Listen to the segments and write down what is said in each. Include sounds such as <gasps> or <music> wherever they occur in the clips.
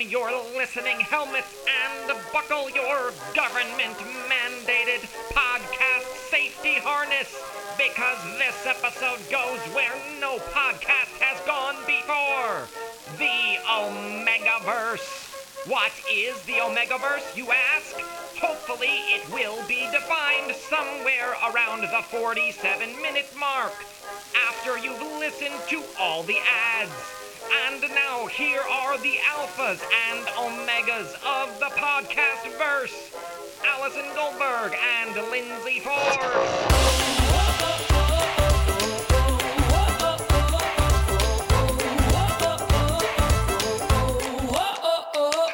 your listening helmets and buckle your government mandated podcast safety harness because this episode goes where no podcast has gone before the Omegaverse. What is the Omegaverse, you ask? Hopefully, it will be defined somewhere around the 47 minute mark after you've listened to all the ads. And now, here are the alphas and omegas of the podcast verse Allison Goldberg and Lindsay Ford.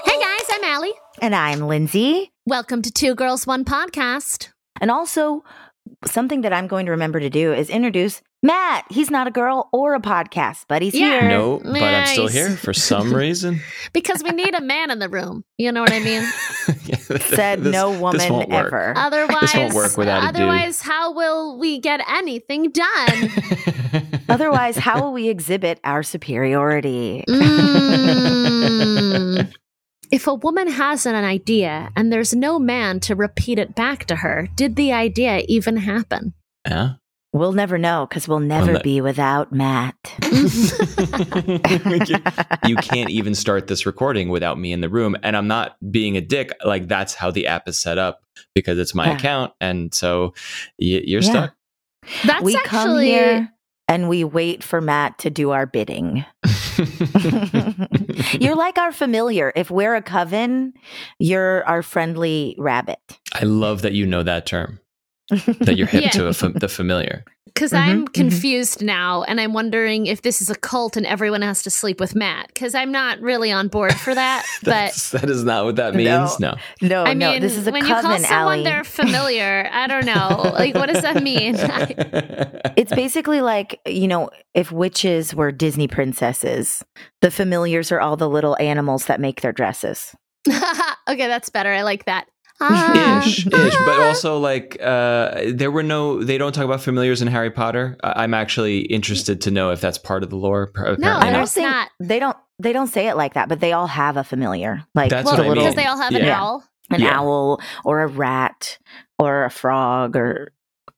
Hey guys, I'm Allie. And I'm Lindsay. Welcome to Two Girls One Podcast. And also, something that I'm going to remember to do is introduce Matt. He's not a girl or a podcast, but he's Yeah. here. No, but I'm still here for some <laughs> reason. Because we need a man in the room. You know what I mean? <laughs> Said This- no this woman won't work. Ever. Otherwise, won't work without a dude. otherwise, how will we get anything done? <laughs> Otherwise, how will we exhibit our superiority? Mm. If a woman has an idea and there's no man to repeat it back to her, did the idea even happen? yeah. We'll never know because we'll never ne- be without Matt. <laughs> you can't even start this recording without me in the room. And I'm not being a dick. Like, that's how the app is set up because it's my Yeah. account. And so y- you're Yeah. stuck. That's we come actually here and we wait for Matt to do our bidding. <laughs> you're like our familiar. If we're a coven, you're our friendly rabbit. I love that you know that term, that you're hip <laughs> Yeah. to a fam- the familiar. Because Mhm, I'm mhm. confused now, and I'm wondering if this is a cult and everyone has to sleep with Matt. Because I'm not really on board for that. <laughs> but That's, not what that means. No. no, I no, mean, this is a when you call someone Allie. they're familiar, I don't know. Like, what does that mean? <laughs> It's basically like, you know, if witches were Disney princesses, the familiars are all the little animals that make their dresses. okay, that's better. I like that. Ah, ish, ish, but also like uh, there were no. They don't talk about familiars in Harry Potter. I- I'm actually interested to know if that's part of the lore. No, Apparently I not. don't think not. they don't they don't say it like that, but they all have a familiar. Like That's well, what I because mean. they all have an owl. an Yeah. owl or a rat or a frog or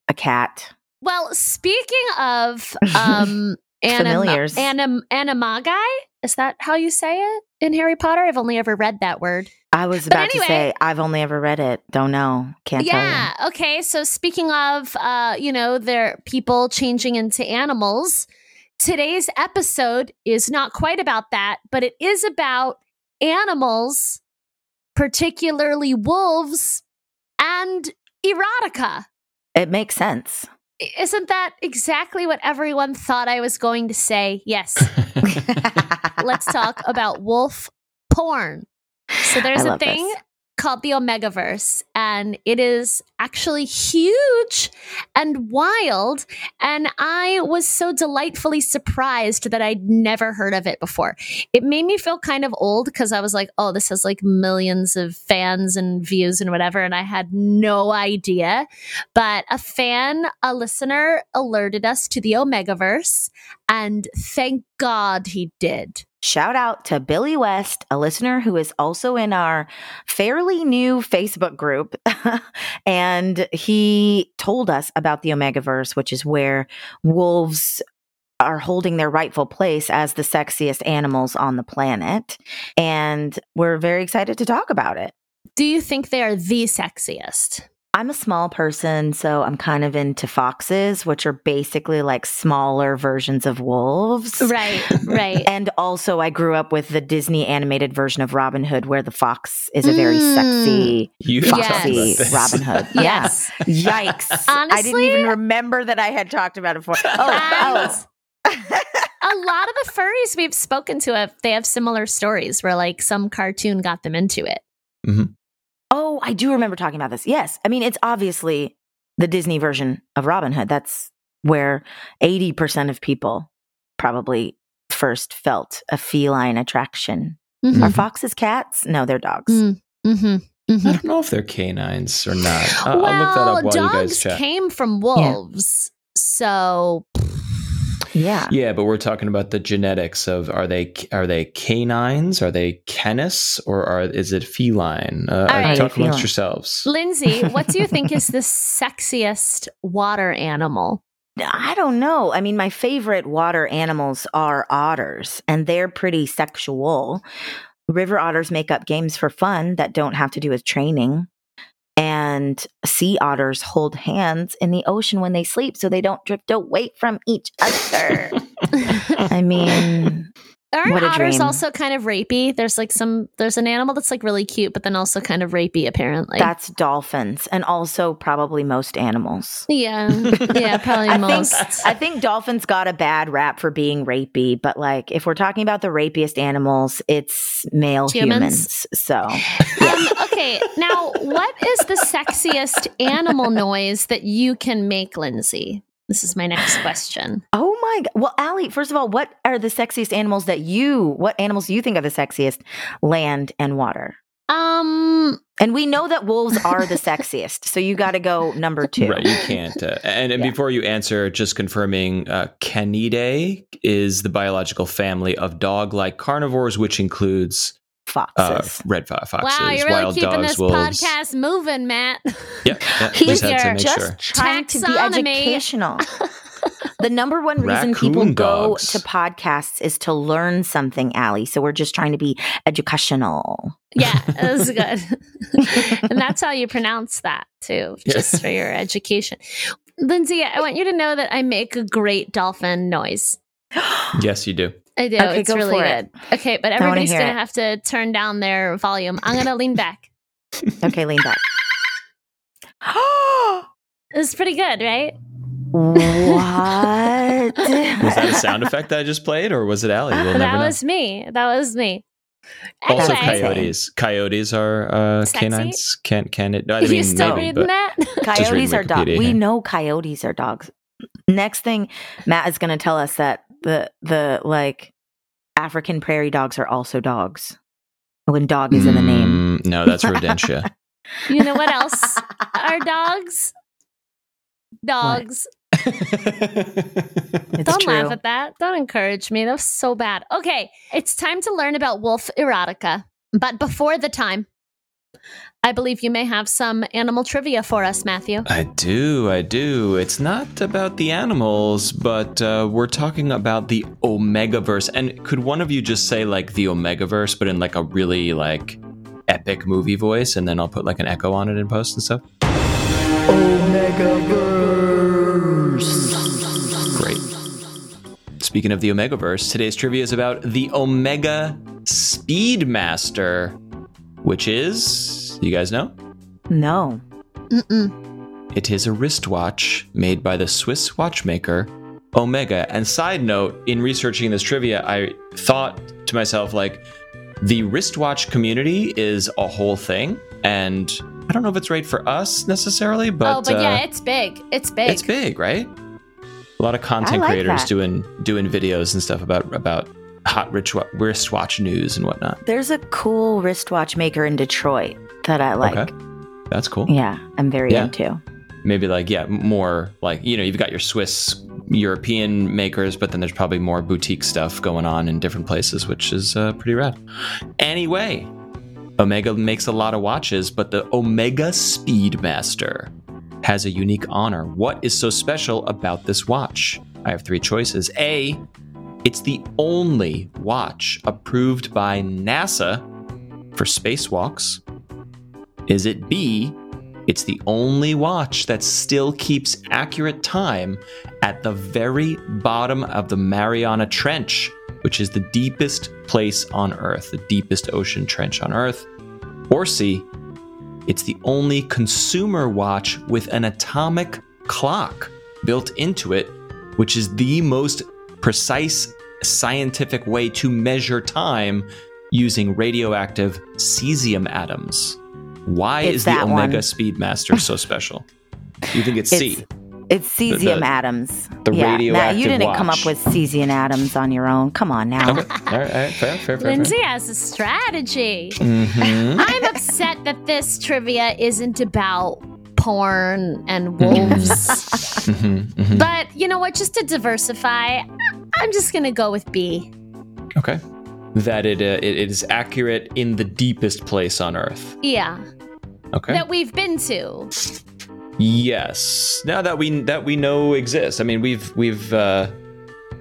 a cat. Well, speaking of um, <laughs> anim- Familiars. anim- animagi, is that how you say it in Harry Potter? I've only ever read that word. I was about anyway- to say I've only ever read it. Don't know. Can't tell. yeah. Okay. So speaking of, uh, you know, their people changing into animals, today's episode is not quite about that, but it is about animals, particularly wolves and erotica. It makes sense. Isn't that exactly what everyone thought I was going to say? Yes. <laughs> Let's talk about wolf porn. So there's I a thing this. Called the Omegaverse, and it is actually huge and wild. And I was so delightfully surprised that I'd never heard of it before. It made me feel kind of old because I was like, oh, this has like millions of fans and views and whatever. And I had no idea. But a fan, a listener alerted us to the Omegaverse, and thank God he did. Shout out to Billy West, a listener who is also in our fairly new Facebook group. <laughs> and he told us about the Omegaverse, which is where wolves are holding their rightful place as the sexiest animals on the planet. And we're very excited to talk about it. Do you think they are the sexiest? I'm a small person, so I'm kind of into foxes, which are basically like smaller versions of wolves. Right, <laughs> right. And also, I grew up with the Disney animated version of Robin Hood, where the fox is a very Mm. sexy, You foxy. Robin Hood. <laughs> yes. Yeah. Yikes. I didn't even remember that I had talked about it before. <laughs> Oh, And oh. a lot of the furries we've spoken to have they have similar stories where like some cartoon got them into it. Oh, I do remember talking about this. Yes. I mean, it's obviously the Disney version of Robin Hood. That's where 80% of people probably first felt a feline attraction. Mhm. Are foxes cats? No, they're dogs. Mm. Mhm. I Mhm. don't know if they're canines or not. I'll, well, I'll look that up while you guys dogs chat. came from wolves, so Yeah. Yeah. Yeah, but we're talking about the genetics of are they are they canines, are they canis, or are is it feline? Uh, right. Talk amongst Feline. yourselves. Lindsay, <laughs> what do you think is the sexiest water animal? I don't know. I mean, my favorite water animals are otters, and they're pretty sexual. River otters make up games for fun that don't have to do with training. And sea otters hold hands in the ocean when they sleep so they don't drift away from each other. <laughs> I mean, Aren't What a otters dream. also kind of rapey? There's like some there's an animal that's like really cute, but then also kind of rapey apparently. that's dolphins, and also probably most animals. yeah. <laughs> Yeah, probably I most. think I think dolphins got a bad rap for being rapey, but like if we're talking about the rapiest animals, it's male Humans? humans. So <laughs> Um, okay, now what is the sexiest animal noise that you can make, Lindsay? This is my next question. Oh my god. Well, Allie, first of all, what are the sexiest animals that you what animals do you think are the sexiest? Land and water. Um, And we know that wolves are the sexiest. So you gotta go number two. Right, you can't. Uh, and and Yeah. before you answer, just confirming, uh, Canidae is the biological family of dog-like carnivores, which includes foxes, uh, Foxes. red fo- foxes, wow, you're really wild keeping dogs, this wolves. podcast moving, Matt. Yep, yeah, He's just here just sure. trying to be Taxonomy. educational. <laughs> the number one reason people Raccoon go to podcasts is to learn something, Allie. So we're just trying to be educational. Yeah, that was good. <laughs> and that's how you pronounce that too, Yeah. just for your education. Lindsay, I want you to know that I make a great dolphin noise. <gasps> Yes, you do. I do. Okay, it's go really for good. it. Okay, but everybody's gonna it. have to turn down their volume. I'm gonna lean back. <laughs> Okay, lean back. <gasps> It's pretty good, right? What? <laughs> Was that a <laughs> sound effect that I just played, or was it Allie? We'll that never know. was me. That was me. Also, Anyway, coyotes. Coyotes are uh, canines. Can can it? I mean, you still maybe, reading that? Coyotes reading are dogs. We know coyotes are dogs. Next thing, Matt is going to tell us that the the like African prairie dogs are also dogs. When dog is in the name. Mm, no, that's rodentia. <laughs> You know what else are dogs? Dogs. It's <laughs> Don't true. laugh at that. Don't encourage me. That was so bad. Okay, it's time to learn about wolf erotica. But before the time, I believe you may have some animal trivia for us, Matthew. I do, I do. It's not about the animals, but uh, we're talking about the Omegaverse. And could one of you just say like the Omegaverse, but in like a really like epic movie voice, and then I'll put like an echo on it in post and stuff? Great. Speaking of the Omegaverse, today's trivia is about the Omega Speedmaster, which is, you guys know? No. Mm-mm. It is a wristwatch made by the Swiss watchmaker Omega. And side note, in researching this trivia, I thought to myself, like, the wristwatch community is a whole thing. And I don't know if it's right for us necessarily, but, oh, but uh, yeah, it's big. It's big. it's big, right? A lot of content like creators that. doing doing videos and stuff about about hot wristwa- wristwatch news and whatnot. There's a cool wristwatch maker in Detroit that I like. Okay. That's cool. Yeah, I'm very Yeah. into. maybe like yeah more like you know you've got your swiss european makers but then there's probably more boutique stuff going on in different places which is uh, pretty rad anyway omega makes a lot of watches but the omega speedmaster has a unique honor. What is so special about this watch? I have three choices. A it's the only watch approved by nasa for spacewalks. Is it b it's the only watch that still keeps accurate time at the very bottom of the Mariana Trench, which is the deepest place on Earth, the deepest ocean trench on Earth. Or C, it's the only consumer watch with an atomic clock built into it, which is the most precise scientific way to measure time using radioactive cesium atoms. Why It's is the Omega one. Speedmaster so special? You think it's, C? It's- It's cesium the- atoms. the yeah, Matt, radioactive you didn't come up with cesium atoms on your own. Come on now. Okay. All right. All right. Fair. Fair. Fair. Lindsay has a strategy. Mm-hmm. I'm upset that this trivia isn't about porn and wolves. <laughs> mm-hmm. but you know what? Just to diversify, I'm just gonna go with B. Okay. That it, uh, it it is accurate in the deepest place on Earth. Yeah, Okay. that we've been to. Yes. Now that we that we know exists. I mean, we've we've uh,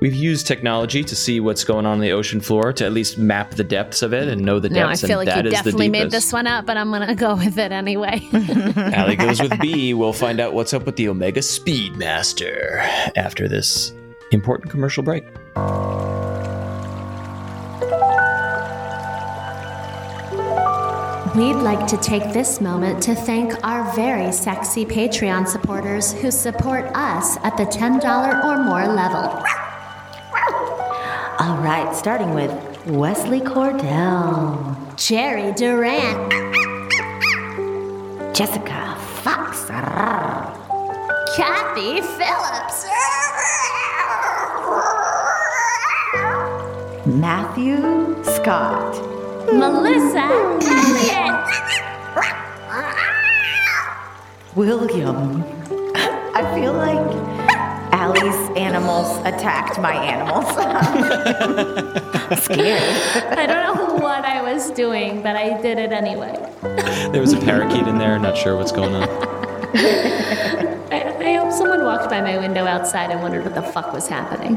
we've used technology to see what's going on in the ocean floor to at least map the depths of it and know the depths. No, I feel and like you definitely made this one up, but I'm gonna <laughs> go with it anyway. <laughs> Allie goes with B. We'll find out what's up with the Omega Speedmaster after this important commercial break. We'd like to take this moment to thank our very sexy Patreon supporters who support us at the $10 or more level. All right, starting with Wesley Cordell, Jerry Durant, Jessica Fox, Kathy Phillips, Matthew Scott, Melissa Elliott, William. I feel like Allie's animals attacked my animals. <laughs> Scared. I don't know what I was doing, but I did it anyway. There was a parakeet in there. Not sure what's going on. <laughs> I, I hope someone walked by my window outside and wondered what the fuck was happening.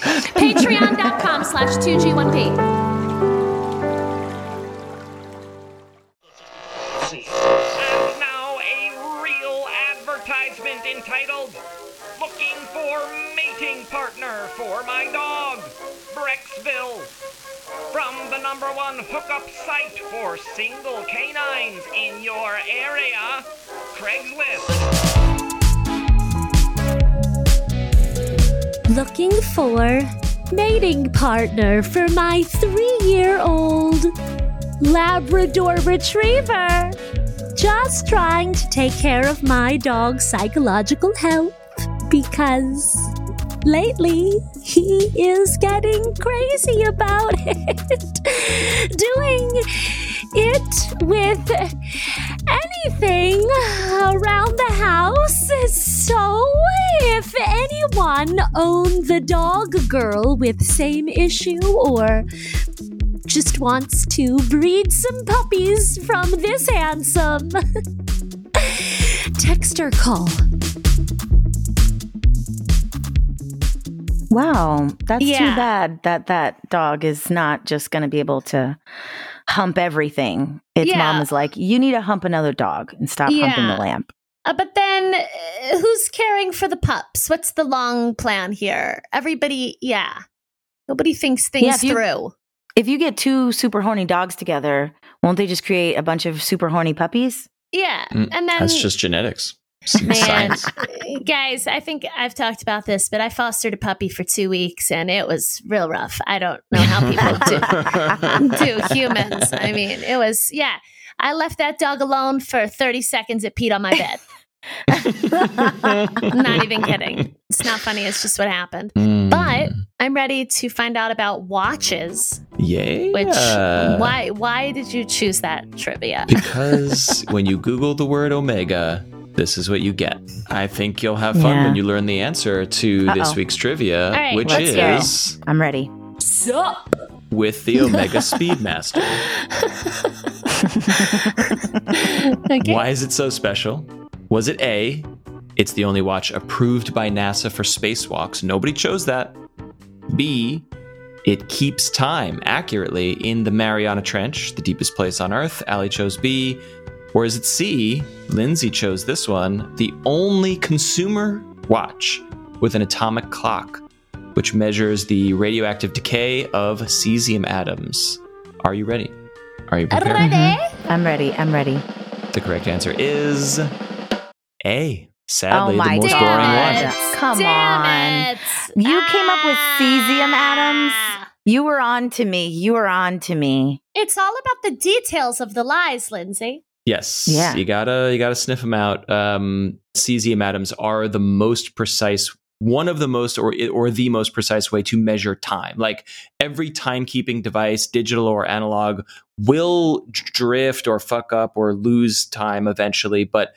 Patreon.com slash 2G1P. Entitled Looking for Mating Partner for My Dog, Brexville. From the number one hookup site for single canines in your area, Craigslist. Looking for mating partner for my three year old Labrador Retriever. Just trying to take care of my dog's psychological health because lately he is getting crazy about <laughs> it. Doing it with anything around the house. So, if anyone owns the dog girl with same issue or just wants to breed some puppies from this handsome, <laughs> text or call. Wow, that's Yeah. too bad that that dog is not just going to be able to hump everything. Its Yeah. mom is like, you need to hump another dog and stop humping the lamp. Uh, but then, uh, who's caring for the pups? What's the long plan here? Everybody, yeah. Nobody thinks things Yeah, if you- through. If you get two super horny dogs together, won't they just create a bunch of super horny puppies? Yeah. Mm, and then, That's just genetics. Some man, science. <laughs> guys, I think I've talked about this, but I fostered a puppy for two weeks and it was real rough. I don't know how people do, <laughs> do humans. I mean, it was, yeah. I left that dog alone for 30 seconds. It peed on my bed. I'm <laughs> <laughs> not even kidding. It's not funny. It's just what happened. Mm. But I'm ready to find out about watches. yeah. Which why why did you choose that trivia? <laughs> because when you Google the word Omega, this is what you get. I think you'll have fun Yeah. when you learn the answer to this Uh-oh. week's trivia, All right, which let's hear it. is I'm ready. Sup? with the Omega Speedmaster. Okay. Why is it so special? Was it A? It's the only watch approved by NASA for spacewalks. Nobody chose that. B. It keeps time accurately in the Mariana Trench, the deepest place on Earth. Allie chose B. Or is it C? Lindsay chose this one. The only consumer watch with an atomic clock, which measures the radioactive decay of cesium atoms. Are you ready? Are you prepared? Ready? I'm ready. I'm ready. The correct answer is A. Sadly, oh my the most god! boring one. Come Damn on. it. You came up with cesium Ah. atoms. You were on to me. You were on to me. It's all about the details of the lies, Lindsay. Yes. Yeah. You gotta you gotta sniff them out. Um, cesium atoms are the most precise, one of the most, or or the most precise way to measure time. Like every timekeeping device, digital or analog, will drift or fuck up or lose time eventually, but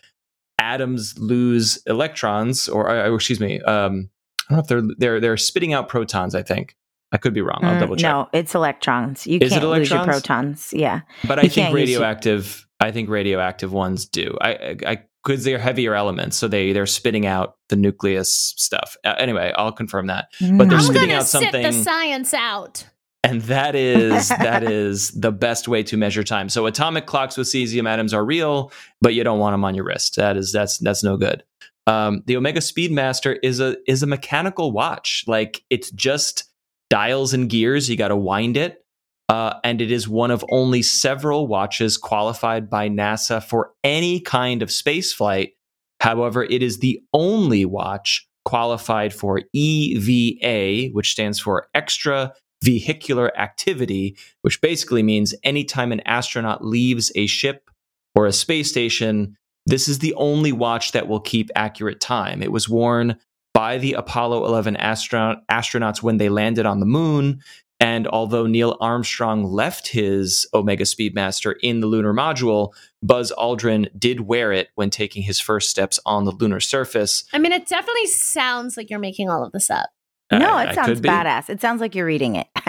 atoms lose electrons, or, or excuse me, um, I don't know if they're they're they're spitting out protons. I think I could be wrong. I'll Mm, double check. No, it's electrons. You Is it can't lose your electrons? protons. Yeah. But I You think can't use it. radioactive. I think radioactive ones do. I, I, because they're heavier elements, so they they're spitting out the nucleus stuff. Uh, anyway, I'll confirm that. But they're I'm spitting gonna out sit the science out. And that is that is the best way to measure time. So atomic clocks with cesium atoms are real, but you don't want them on your wrist. That is that's that's no good. Um, the Omega Speedmaster is a is a mechanical watch. Like it's just dials and gears. You got to wind it, uh, and it is one of only several watches qualified by NASA for any kind of space flight. However, it is the only watch qualified for EVA, which stands for Extra Vehicular Activity, which basically means anytime an astronaut leaves a ship or a space station, this is the only watch that will keep accurate time. It was worn by the Apollo 11 astronaut, astronauts when they landed on the moon. And although Neil Armstrong left his Omega Speedmaster in the lunar module, Buzz Aldrin did wear it when taking his first steps on the lunar surface. I mean, it definitely sounds like you're making all of this up. No, I- it I sounds could be. badass. It sounds like you're reading it. It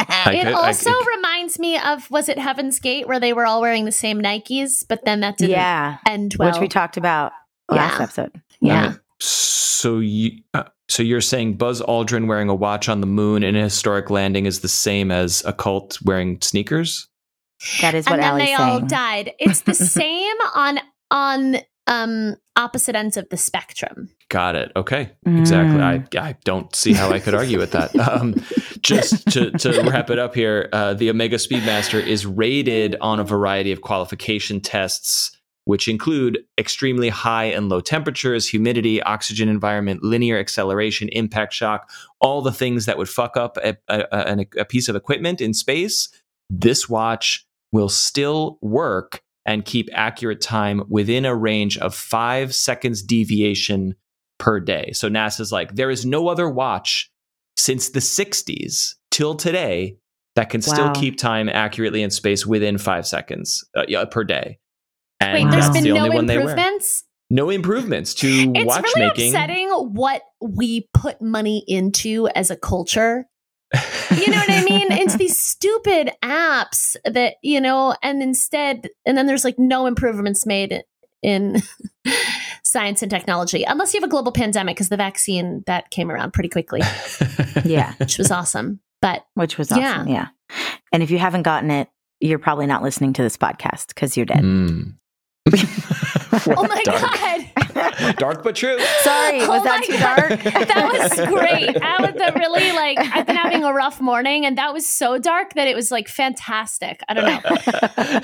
could- I also reminds me of was it Heaven's Gate where they were all wearing the same Nikes, but then that didn't yeah. end well. which we talked about last Yeah. episode. yeah. Uh, so you, uh, so you're saying Buzz Aldrin wearing a watch on the moon in a historic landing is the same as a cult wearing sneakers? That is what and then Allie's they saying. all died. It's the <laughs> same on on um opposite ends of the spectrum. Got it. Okay, exactly. Mm. I I don't see how I could argue with that. <laughs> Um, just to, to wrap it up here, uh, the Omega Speedmaster is rated on a variety of qualification tests, which include extremely high and low temperatures, humidity, oxygen environment, linear acceleration, impact shock, all the things that would fuck up a, a, a, a piece of equipment in space. This watch will still work and keep accurate time within a range of five seconds deviation per day. So NASA's like, there is no other watch since the 60s till today that can still keep time accurately in space within five seconds uh, yeah, per day. And Wait, there's that's been the no only one they wear. improvements. No improvements to It's really watchmaking. upsetting what we put money into as a culture. You know what I mean? It's these stupid apps that, you know, and instead, and then there's like no improvements made in <laughs> science and technology, unless you have a global pandemic, because the vaccine that came around pretty quickly, <laughs> yeah, which was awesome. But which was awesome. Yeah. And if you haven't gotten it, you're probably not listening to this podcast because you're dead. Mm. <laughs> oh my dark. God. <laughs> dark but true. Sorry, was Oh that too God. dark? <laughs> that was great. <laughs> I was the really like I've been having a rough morning and that was so dark that it was like fantastic. I don't know.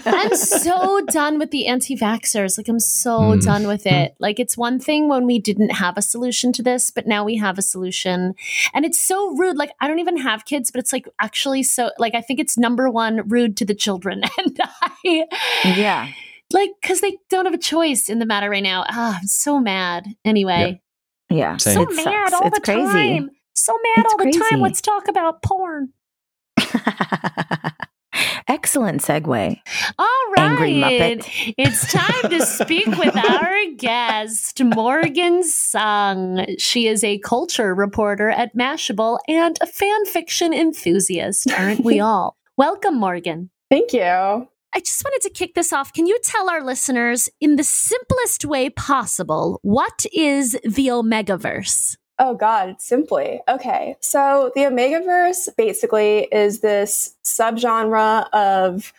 I'm so done with the anti-vaxxers. Like I'm so Mm. done with it. Like it's one thing when we didn't have a solution to this, but now we have a solution. And it's so rude. Like I don't even have kids, but it's like actually so like I think it's number one rude to the children. And I yeah. Like because they don't have a choice in the matter right now. Ah, I'm so mad. Anyway. Yeah. Same. So It mad sucks. all It's the crazy. time. So mad It's all the crazy. time. Let's talk about porn. <laughs> Excellent segue. All right. Angry. Muppet. It's time to speak with <laughs> our guest, Morgan Sung. She is a culture reporter at Mashable and a fan fiction enthusiast, aren't we <laughs> all? Welcome, Morgan. Thank you. I just wanted to kick this off. Can you tell our listeners, in the simplest way possible, what is the Omegaverse? Oh God, simply. Okay. So the Omegaverse basically is this subgenre of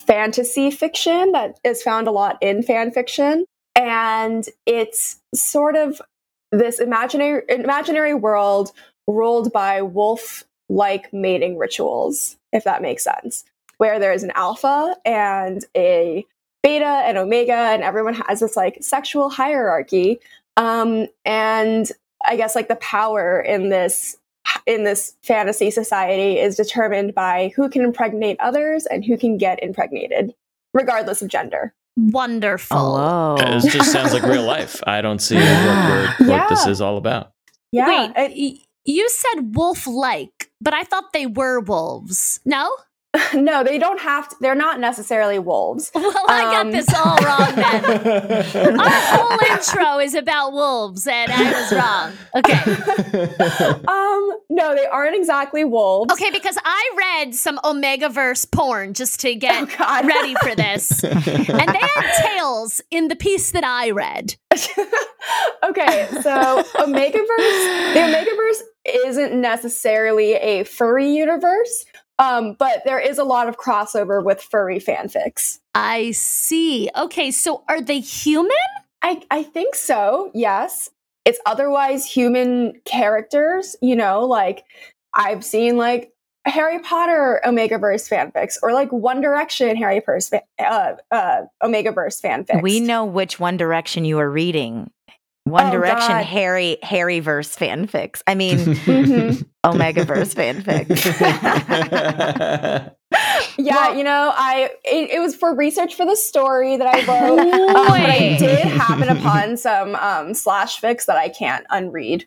fantasy fiction that is found a lot in fan fiction. And it's sort of this imaginary imaginary world ruled by wolf like mating rituals, if that makes sense. Where there is an alpha and a beta and omega, and everyone has this like sexual hierarchy. Um, and I guess like the power in this in this fantasy society is determined by who can impregnate others and who can get impregnated, regardless of gender. Wonderful. Hello. It just sounds like real life. I don't see what, Yeah. we're, this is all about. Yeah, Wait, it- you said wolf like, but I thought they were wolves. No? <laughs> no, they don't have to. They're not necessarily wolves. <laughs> Well, I got Um, this all wrong then. <laughs> Our whole intro is about wolves, and I was wrong. Okay. Um, no, they aren't exactly wolves. Okay, because I read some Omegaverse porn just to get Oh, ready for this. and they had tails in the piece that I read. okay, so Omegaverse, the Omegaverse isn't necessarily a furry universe, um, but there is a lot of crossover with furry fanfics. I see. Okay, so are they human? I, I think so, yes. It's otherwise human characters, you know, like I've seen like Harry Potter Omegaverse fanfics or like One Direction Harry Pers- uh, uh, Omegaverse fanfics. We know which One Direction you are reading. One Oh, Direction God. Harry Harryverse fanfics. I mean <laughs> Mhm. Omegaverse fanfic. <laughs> Yeah, you know, I it, it was for research for the story that I wrote, um, <laughs> but I did happen upon some um, slash fics that I can't unread.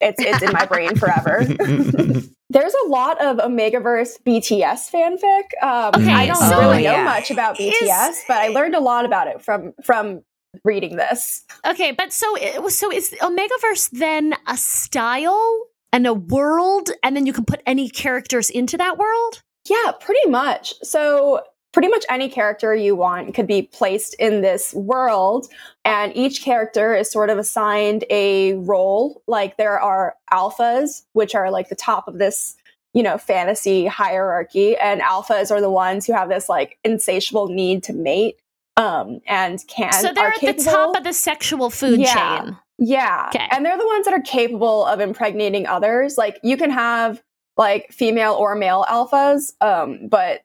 It's it's in my brain forever. There's a lot of Omegaverse BTS fanfic. Um, Okay, I don't so really know much about is- BTS, but I learned a lot about it from from reading this. Okay, but so it was so is Omegaverse then a style and a world, and then you can put any characters into that world? Yeah, pretty much. So, pretty much any character you want could be placed in this world, and each character is sort of assigned a role. Like, there are alphas, which are like the top of this, you know, fantasy hierarchy, and alphas are the ones who have this like insatiable need to mate. Um, and can so they're at the top of the sexual food Yeah. chain. yeah. Okay. And they're the ones that are capable of impregnating others. Like you can have like female or male alphas, um, but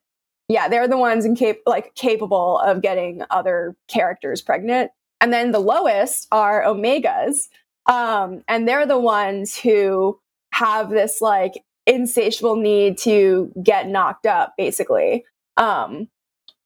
yeah, they're the ones in cap- like capable of getting other characters pregnant. And then the lowest are omegas. Um, and they're the ones who have this like insatiable need to get knocked up, basically. Um,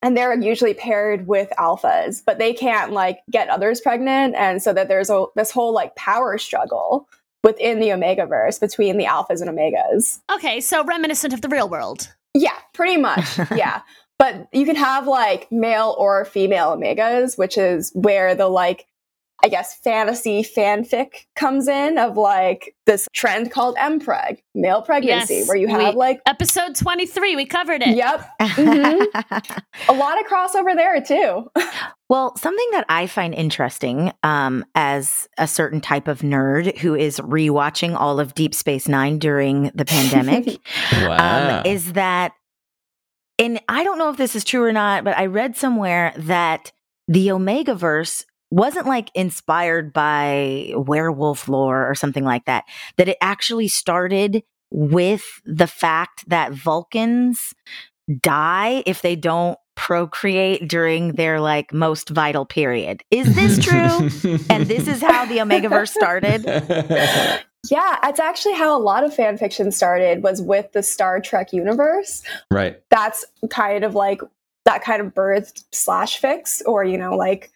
and they're usually paired with alphas, but they can't like get others pregnant, and so that there's a this whole like power struggle within the Omegaverse between the alphas and omegas. Okay, so reminiscent of the real world. Yeah, pretty much. <laughs> yeah. But you can have like male or female omegas, which is where the like, I guess, fantasy fanfic comes in of like this trend called MPreg, male pregnancy, Yes, where you have we- like, Episode 23, we covered it. yep, <laughs> Mhm. a lot of crossover there too. <laughs> Well, something that I find interesting um, as a certain type of nerd who is rewatching all of Deep Space Nine during the pandemic <laughs> wow. um, is that, and I don't know if this is true or not, but I read somewhere that the Omegaverse wasn't like inspired by werewolf lore or something like that, that it actually started with the fact that Vulcans die if they don't procreate during their like most vital period. Is this <laughs> true? and this is how the Omegaverse started? Yeah, that's actually how a lot of fan fiction started was with the Star Trek universe. right. That's kind of like that kind of birthed slash fics or, you know, like,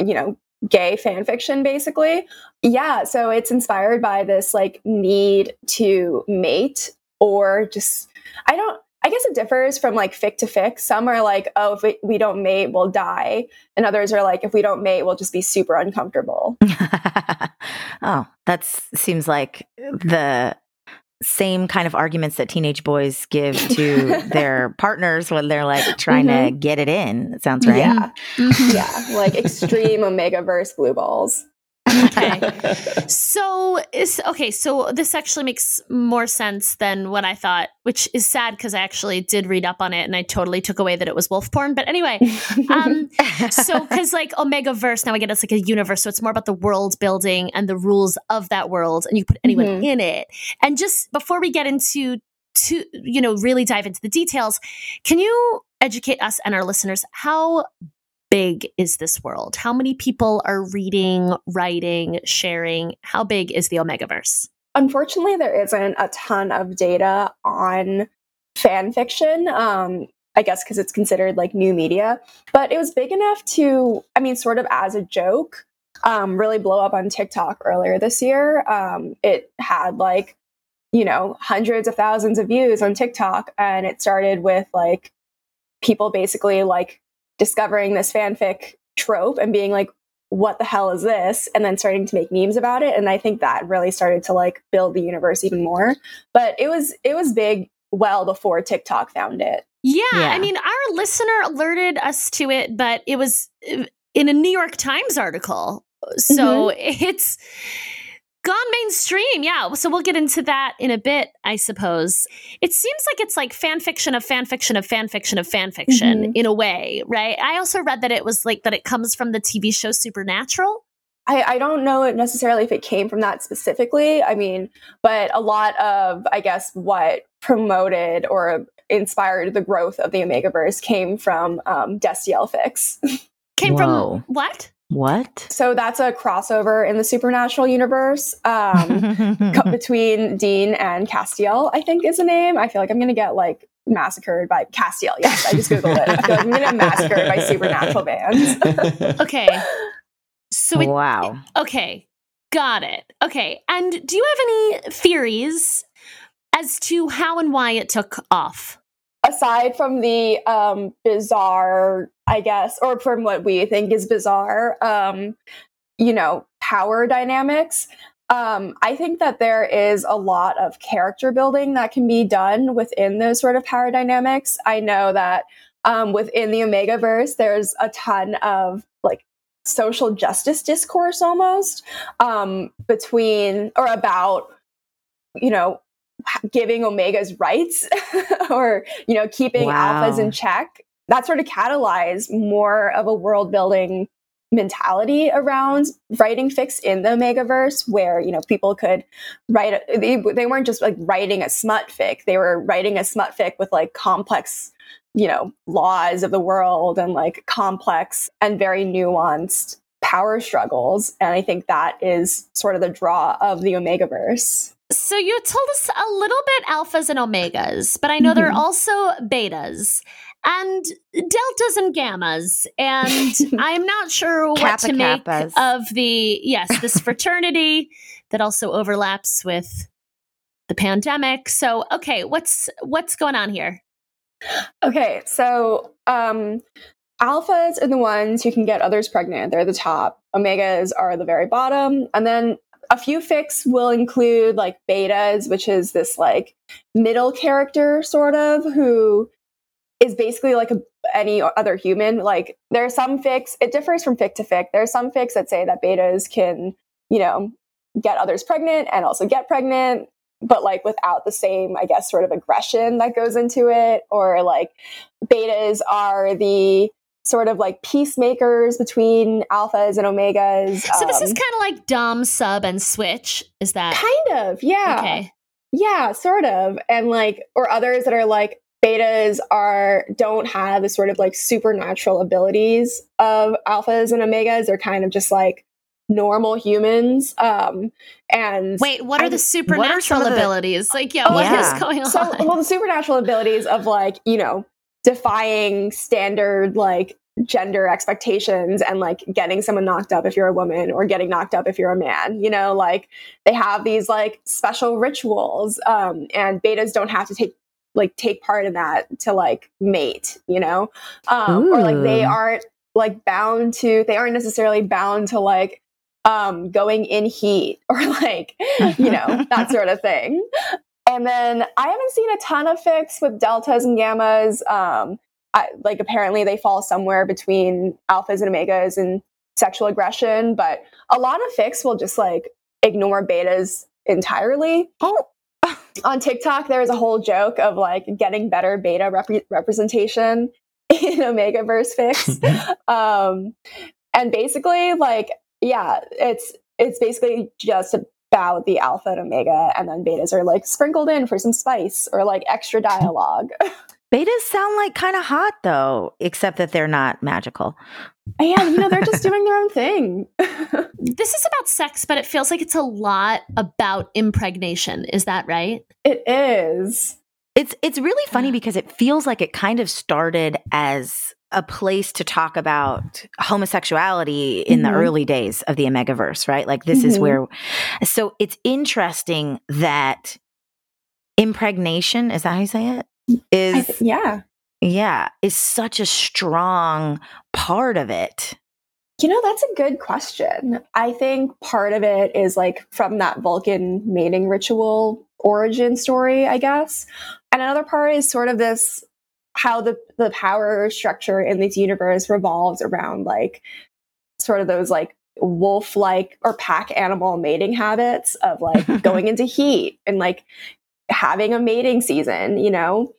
you know, gay fan fiction basically. Yeah, so it's inspired by this like need to mate or just I don't I guess it differs from like fic to fic. Some are like, oh, if we, don't mate, we'll die. And others are like, if we don't mate, we'll just be super uncomfortable. <laughs> oh, that seems like the same kind of arguments that teenage boys give to <laughs> their partners when they're like trying to get it in. It sounds right. Yeah. Mhm. Yeah. Like extreme <laughs> Omega verse blue balls. Okay. So is okay. So this actually makes more sense than what I thought, which is sad because I actually did read up on it and I totally took away that it was wolf porn. But anyway, <laughs> um, so because like Omega Verse now again it's like a universe, so it's more about the world building and the rules of that world, and you put anyone Mhm. in it. And just before we get into to you know really dive into the details, can you educate us and our listeners how big is this world? How many people are reading, writing, sharing? How big is the Omegaverse? Unfortunately, there isn't a ton of data on fan fiction. Um, I guess because it's considered like new media, but it was big enough to, I mean, sort of as a joke, um, really blow up on TikTok earlier this year. Um, it had like, you know, hundreds of thousands of views on TikTok, and it started with like people basically like discovering this fanfic trope and being like, what the hell is this? And then starting to make memes about it. And I think that really started to like build the universe even more. But it was it was big well before TikTok found it. Yeah, Yeah. I mean, our listener alerted us to it, but it was uh, in a New York Times article. So it's gone mainstream. Yeah. So we'll get into that in a bit, I suppose. It seems like it's like fan fiction of fan fiction of fan fiction of fan fiction Mhm. in a way, right? I also read that it was like that it comes from the TV show Supernatural. I, I don't know necessarily if it came from that specifically. I mean, but a lot of, I guess, what promoted or inspired the growth of the Omegaverse came from um, Destiel Fics. <laughs> Came Whoa. from what? What? So that's a crossover in the supernatural universe um, <laughs> co- between Dean and Castiel, I think is the name. I feel like I'm going to get like massacred by Castiel. Yes, I just Googled it. I feel like I'm going to get massacred by supernatural bands. <laughs> Okay. So it, wow. Okay, got it. Okay, and do you have any theories as to how and why it took off? aside from the um, bizarre, I guess, or from what we think is bizarre, um, you know, power dynamics, um, I think that there is a lot of character building that can be done within those sort of power dynamics. I know that um, within the Omega verse, there's a ton of like social justice discourse almost um, between or about, you know, giving omegas rights <laughs> or you know keeping Wow. alphas in check that sort of catalyzed more of a world building mentality around writing fics in the omegaverse where you know people could write they, they weren't just like writing a smut fic. They were writing a smut fic with like complex you know laws of the world and like complex and very nuanced power struggles. And i think that is sort of the draw of the omegaverse. So you told us a little bit alphas and omegas, but I know there are mm-hmm. also betas and deltas and gammas, and <laughs> I'm not sure what Kappa to make kappas. of the yes, this <laughs> fraternity that also overlaps with the pandemic. So okay, what's what's going on here? Okay, so um, alphas are the ones who can get others pregnant. They're the top. Omegas are the very bottom. And then a few fics will include like betas, which is this like middle character sort of who is basically like a, any other human. Like there are some fics, it differs from fic to fic. There are some fics that say that betas can, you know, get others pregnant and also get pregnant but like without the same, I guess, sort of aggression that goes into it, or like betas are the sort of like peacemakers between alphas and omegas. So this is um, kind of like dom, sub, and switch. Is that kind of, yeah, okay? yeah, sort of, and like, or others that are like betas are don't have the sort of like supernatural abilities of alphas and omegas. They're kind of just like normal humans. Um, and Wait, what are I- the some supernatural of the- abilities? Like, yeah, what is Yeah. going on? so well the supernatural abilities of like you know defying standard like gender expectations and like getting someone knocked up if you're a woman or getting knocked up if you're a man you know like they have these like special rituals um and betas don't have to take like take part in that to like mate you know um or like they aren't like bound to they aren't necessarily bound to like um going in heat <laughs> or like you know that <laughs> sort of thing and then I haven't seen a ton of fics with deltas and gammas. Um, I, like apparently they fall somewhere between alphas and omegas and sexual aggression, but a lot of fics will just like ignore betas entirely. Oh. On TikTok, there is a whole joke of like getting better beta repre- representation <laughs> in Omegaverse fics. <laughs> um, and basically, like, yeah, it's it's basically just about the alpha and omega, and then betas are like sprinkled in for some spice or like extra dialogue. <laughs> Betas sound like kind of hot though, except that they're not magical. yeah, you know, they're just <laughs> doing their own thing. <laughs> this is about sex, but it feels like it's a lot about impregnation. Is that right? it is. It's it's really funny because it feels like it kind of started as a place to talk about homosexuality in the Mhm. early days of the Omegaverse, right? Like this is Mhm. where so it's interesting that impregnation, is that how you say it? Is th- yeah. yeah, is such a strong part of it? You know, that's a good question. I think part of it is like from that Vulcan mating ritual origin story, I guess. And another part is sort of this how the the power structure in this universe revolves around like sort of those like wolf like or pack animal mating habits of like <laughs> going into heat and like having a mating season, you know?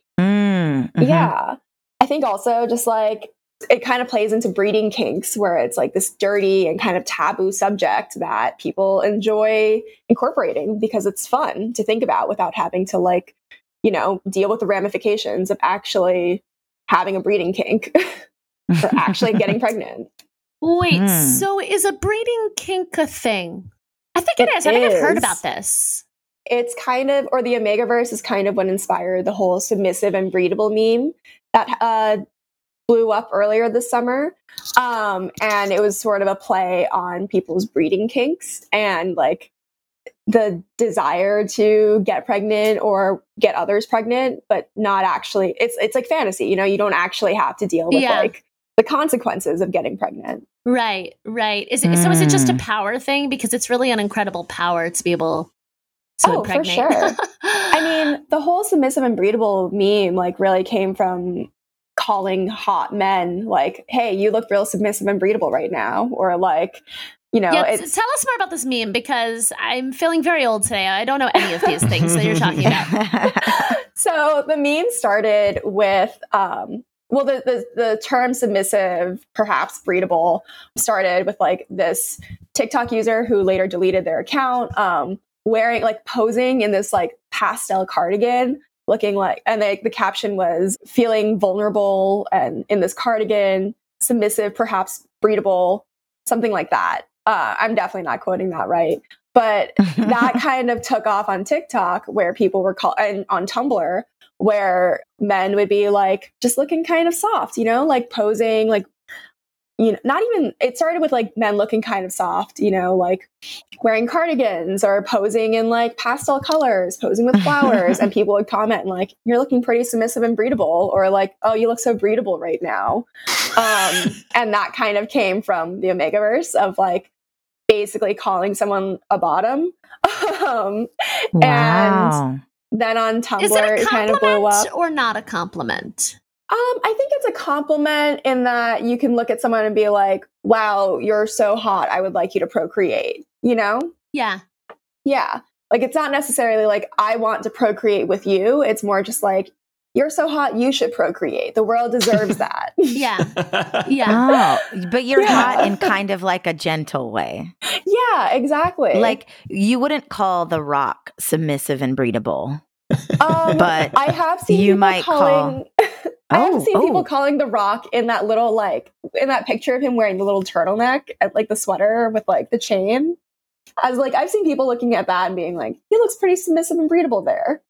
Mm, mhm. Yeah. I think also just like it kind of plays into breeding kinks where it's like this dirty and kind of taboo subject that people enjoy incorporating because it's fun to think about without having to like, you know, deal with the ramifications of actually having a breeding kink <laughs> or actually getting <laughs> pregnant. Wait, Hmm. so is a breeding kink a thing? I think it It is. I think I've heard about this. It's kind of, or the Omegaverse is kind of what inspired the whole submissive and breedable meme that uh, blew up earlier this summer. Um, and it was sort of a play on people's breeding kinks and like the desire to get pregnant or get others pregnant, but not actually. It's it's like fantasy, you know. You don't actually have to deal with Yeah. like the consequences of getting pregnant. Right, right. Is it, so is it just a Mm. power thing? Because it's really an incredible power to be able to Oh, for sure. <laughs> I mean, the whole submissive and breedable meme like really came from calling hot men like, "Hey, you look real submissive and breedable right now," or like, you know, yeah, tell us more about this meme because I'm feeling very old today. I don't know any of these things that you're talking about. <laughs> so the meme started with um well the, the the term submissive perhaps breedable started with like this tiktok user who later deleted their account um wearing like posing in this like pastel cardigan looking like and like the caption was feeling vulnerable and in this cardigan submissive perhaps breedable something like that. Uh, i'm definitely not quoting that right. But that <laughs> kind of took off on TikTok where people were called and on Tumblr where men would be like just looking kind of soft, you know, like posing like you know, not even it started with like men looking kind of soft, you know, like wearing cardigans or posing in like pastel colors, posing with flowers and <laughs> people would comment like you're looking pretty submissive and breedable or like oh you look so breedable right now. Um and that kind of came from the Omegaverse of like basically calling someone a bottom. <laughs> um, wow. then on Tumblr, Is it a it kind of blew up. compliment or not a compliment? Um, I think it's a compliment in that you can look at someone and be like, "Wow, you're so hot. I would like you to procreate." You know? Yeah. Yeah. Like it's not necessarily like I want to procreate with you. It's more just like you're so hot, you should procreate. The world deserves <laughs> that. Yeah. <laughs> Yeah. Oh, but you're Yeah. hot in kind of like a gentle way. yeah, exactly. Like you wouldn't call The Rock submissive and breedable. um, but I have seen you people might call- <laughs> calling. I have Oh, seen oh. people calling The Rock in that little like in that picture of him wearing the little turtleneck and like the sweater with like the chain. I was like, I've seen people looking at that and being like, he looks pretty submissive and breedable there.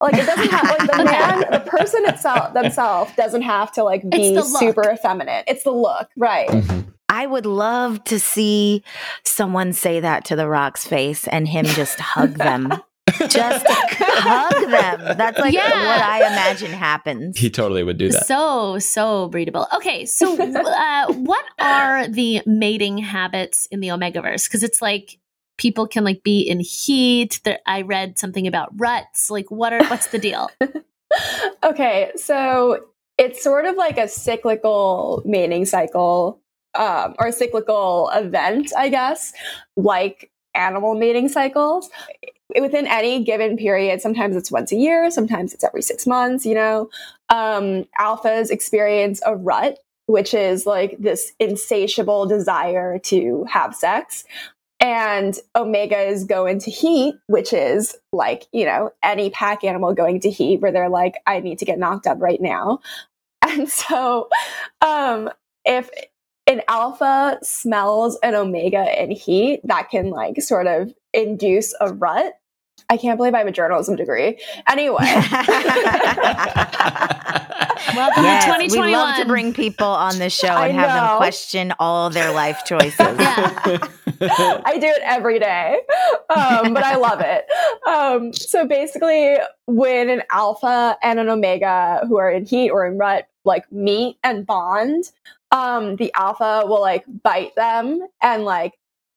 Like it doesn't have like the <laughs> man, the person itself themselves doesn't have to like be super effeminate. It's the look, right? Mhm. I would love to see someone say that to The Rock's face and him just hug them. <laughs> Just hug them. That's like Yeah. what I imagine happens. He totally would do that. So, so breedable. Okay, so uh, what are the mating habits in the Omegaverse? Because it's like people can like be in heat. There, I read something about ruts. Like, what are what's the deal? <laughs> okay, so it's sort of like a cyclical mating cycle, um, or cyclical event, I guess, like animal mating cycles. Within any given period, sometimes it's once a year, sometimes it's every six months, you know. Um, alphas experience a rut, which is like this insatiable desire to have sex. And omegas go into heat, which is like, you know, any pack animal going to heat where they're like, I need to get knocked up right now. <laughs> And so, um, if an alpha smells an omega in heat, that can like sort of induce a rut. I can't believe I have a journalism degree. Anyway. <laughs> Welcome Yes, to we love to bring people on the show I and have them question all their life choices. Yeah. <laughs> I do it every day, um, but I love it. Um, so basically, when an alpha and an omega who are in heat or in rut like meet and bond, um, the alpha will like bite them and like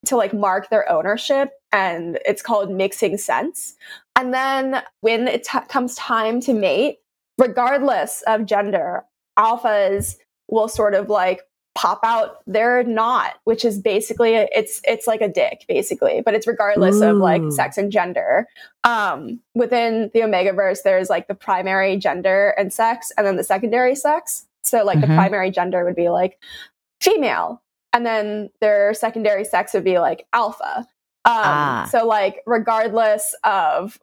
to like mark their ownership, and it's called mixing scents. And then when it t- comes time to mate, regardless of gender, alphas will sort of like pop out their knot, which is basically it's it's like a dick basically, but it's regardless Ooh. of like sex and gender. Um, within the Omegaverse, there's like the primary gender and sex, and then the secondary sex. So like mm-hmm. the primary gender would be like female, and then their secondary sex would be like alpha. Um, ah. So like regardless of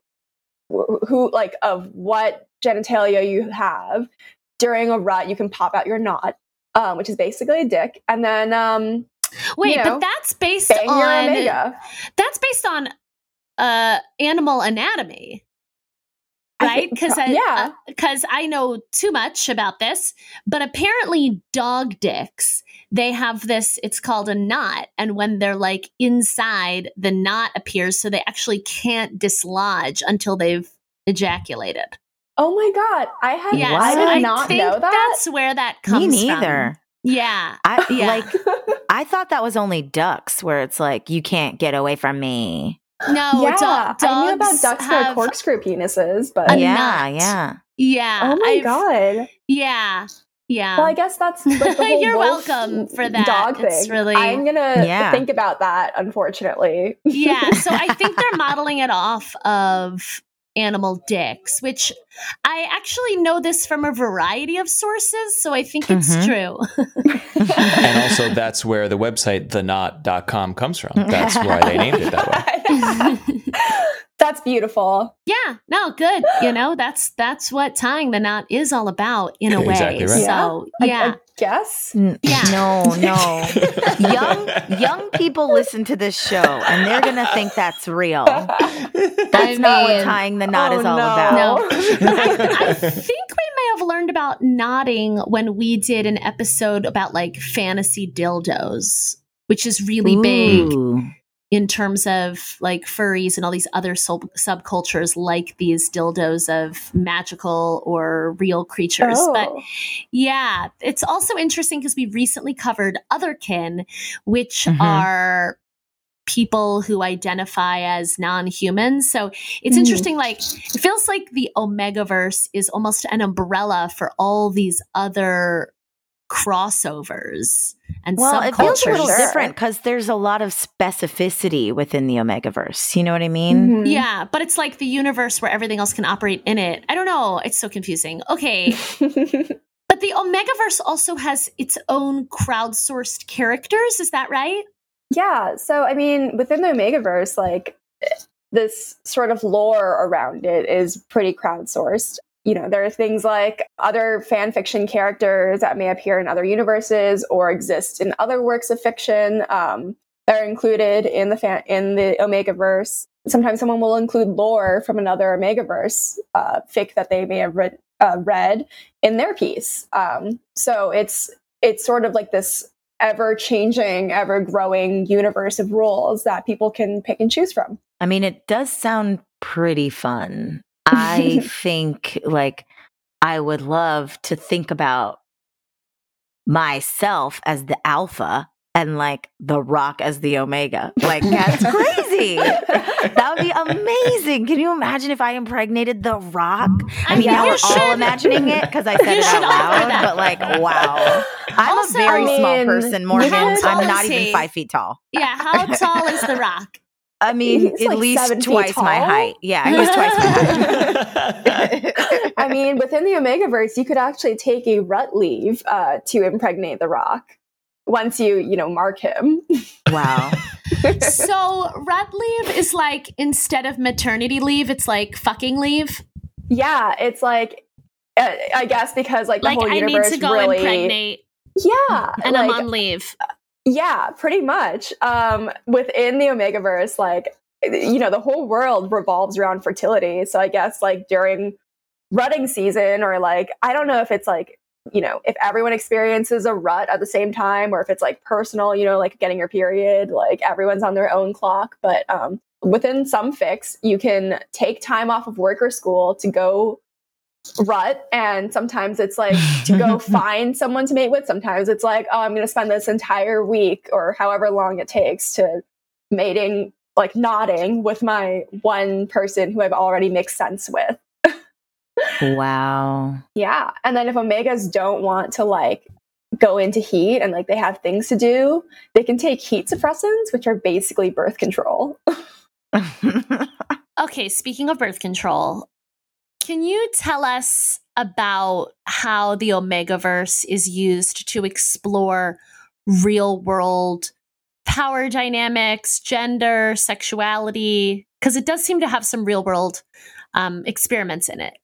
who like of what genitalia you have during a rut, you can pop out your knot um, which is basically a dick, and then um, wait, you know, but that's based on that's based on uh, animal anatomy. Right, because yeah, because uh, I know too much about this, but apparently dog dicks they have this. It's called a knot, and when they're like inside, the knot appears, so they actually can't dislodge until they've ejaculated. Oh my god, I had yes, I did I not know that. That's where that comes. Me neither. From. Yeah, I yeah. like. I thought that was only ducks, where it's like you can't get away from me. No, yeah, do- I knew about ducks have corkscrew penises, but yeah, nut. yeah, yeah. Oh my I've, god. Yeah, yeah. Well, I guess that's <laughs> like you're welcome for that. Dog thing. It's really, I'm gonna yeah. think about that. Unfortunately, yeah. So I <laughs> think they're modeling it off of animal dicks, which I actually know this from a variety of sources, so I think it's mm-hmm. true. <laughs> and also, that's where the website theknot.com comes from. That's why they named it that way. <laughs> that's beautiful. Yeah, no, good. You <gasps> know, that's that's what tying the knot is all about in a <laughs> way. Exactly right. So, yeah. yeah. Yes. Yeah. No, no. <laughs> young young people listen to this show and they're gonna think that's real. <laughs> That's I not mean, what tying the knot oh, is all no. about. No. I, I think we may have learned about knotting when we did an episode about like fantasy dildos, which is really Ooh. big in terms of like furries and all these other sub- subcultures like these dildos of magical or real creatures. Oh. But yeah, it's also interesting because we recently covered other kin which mm-hmm. are people who identify as non-humans. So it's mm. interesting like it feels like the Omegaverse is almost an umbrella for all these other crossovers and well, it feels a little different because there's a lot of specificity within the Omegaverse. You know what I mean? Mm-hmm. Yeah, but it's like the universe where everything else can operate in it. I don't know. It's so confusing. Okay. <laughs> but the Omegaverse also has its own crowdsourced characters. Is that right? Yeah. So, I mean, within the Omegaverse, like this sort of lore around it is pretty crowdsourced you know, there are things like other fan fiction characters that may appear in other universes or exist in other works of fiction um, that are included in the fan- in the Omega verse. Sometimes someone will include lore from another Omega verse uh, fic that they may have read, uh, read in their piece. Um, so it's it's sort of like this ever changing, ever growing universe of rules that people can pick and choose from. I mean, it does sound pretty fun. I <laughs> think like I would love to think about myself as the alpha and like the rock as the omega. Like that's crazy. that would be amazing. Can you imagine if I impregnated the rock? I, I mean, now we're should. all imagining it because I <laughs> said you it out loud, but like, wow. I'm also, a very I mean, small person, Morgan. I'm not even five feet tall. Yeah. How tall is the rock? I mean, he's at like least twice my height. Yeah, he's <laughs> twice my height. I mean, within the Omegaverse, you could actually take a rut leave uh, to impregnate the Rock once you, you know, mark him. Wow. <laughs> so rut leave is like instead of maternity leave, it's like fucking leave. Yeah, it's like uh, I guess because like the like, whole universe I need to go really, impregnate. Yeah, and like, I'm on leave. Yeah, pretty much. Um, within the Omegaverse, like you know, the whole world revolves around fertility. So I guess like during rutting season, or like I don't know if it's like you know, if everyone experiences a rut at the same time, or if it's like personal, you know, like getting your period, like everyone's on their own clock. But um, within some fics, you can take time off of work or school to go rut. And sometimes it's like to go <laughs> find someone to mate with. Sometimes it's like, oh, I'm going to spend this entire week or however long it takes to mating, like knotting with my one person who I've already mixed scents with. <laughs> wow. Yeah. And then if omegas don't want to like go into heat and like they have things to do, they can take heat suppressants, which are basically birth control. <laughs> okay, speaking of birth control, can you tell us about how the Omegaverse is used to explore real world power dynamics, gender, sexuality? Because it does seem to have some real world um, experiments in it.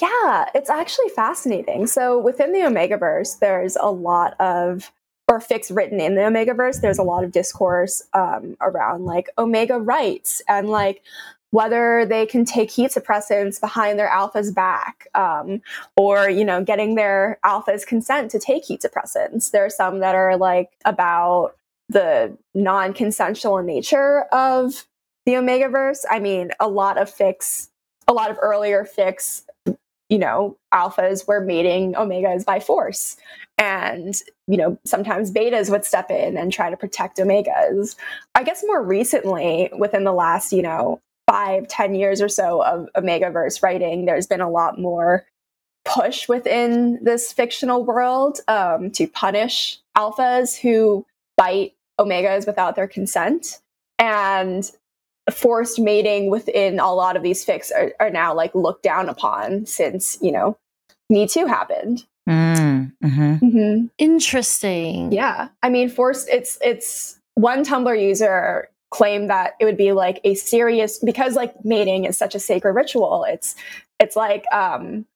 Yeah, it's actually fascinating. So within the Omegaverse, there's a lot of or fics written in the Omegaverse. There's a lot of discourse um, around like Omega rights and like whether they can take heat suppressants behind their alpha's back um, or you know getting their alpha's consent to take heat suppressants. There are some that are like about the non-consensual nature of the omegaverse. I mean a lot of fics a lot of earlier fics you know alphas were mating omegas by force. And you know sometimes betas would step in and try to protect omegas. I guess more recently within the last you know five, ten years or so of Omegaverse writing, there's been a lot more push within this fictional world um, to punish alphas who bite omegas without their consent. And forced mating within a lot of these fics are, are now like looked down upon since, you know, Me Too happened. Mm, mm-hmm. Mm-hmm. Interesting. Yeah. I mean, forced, it's, it's, one Tumblr user claim that it would be like a serious because like mating is such a sacred ritual it's it's like um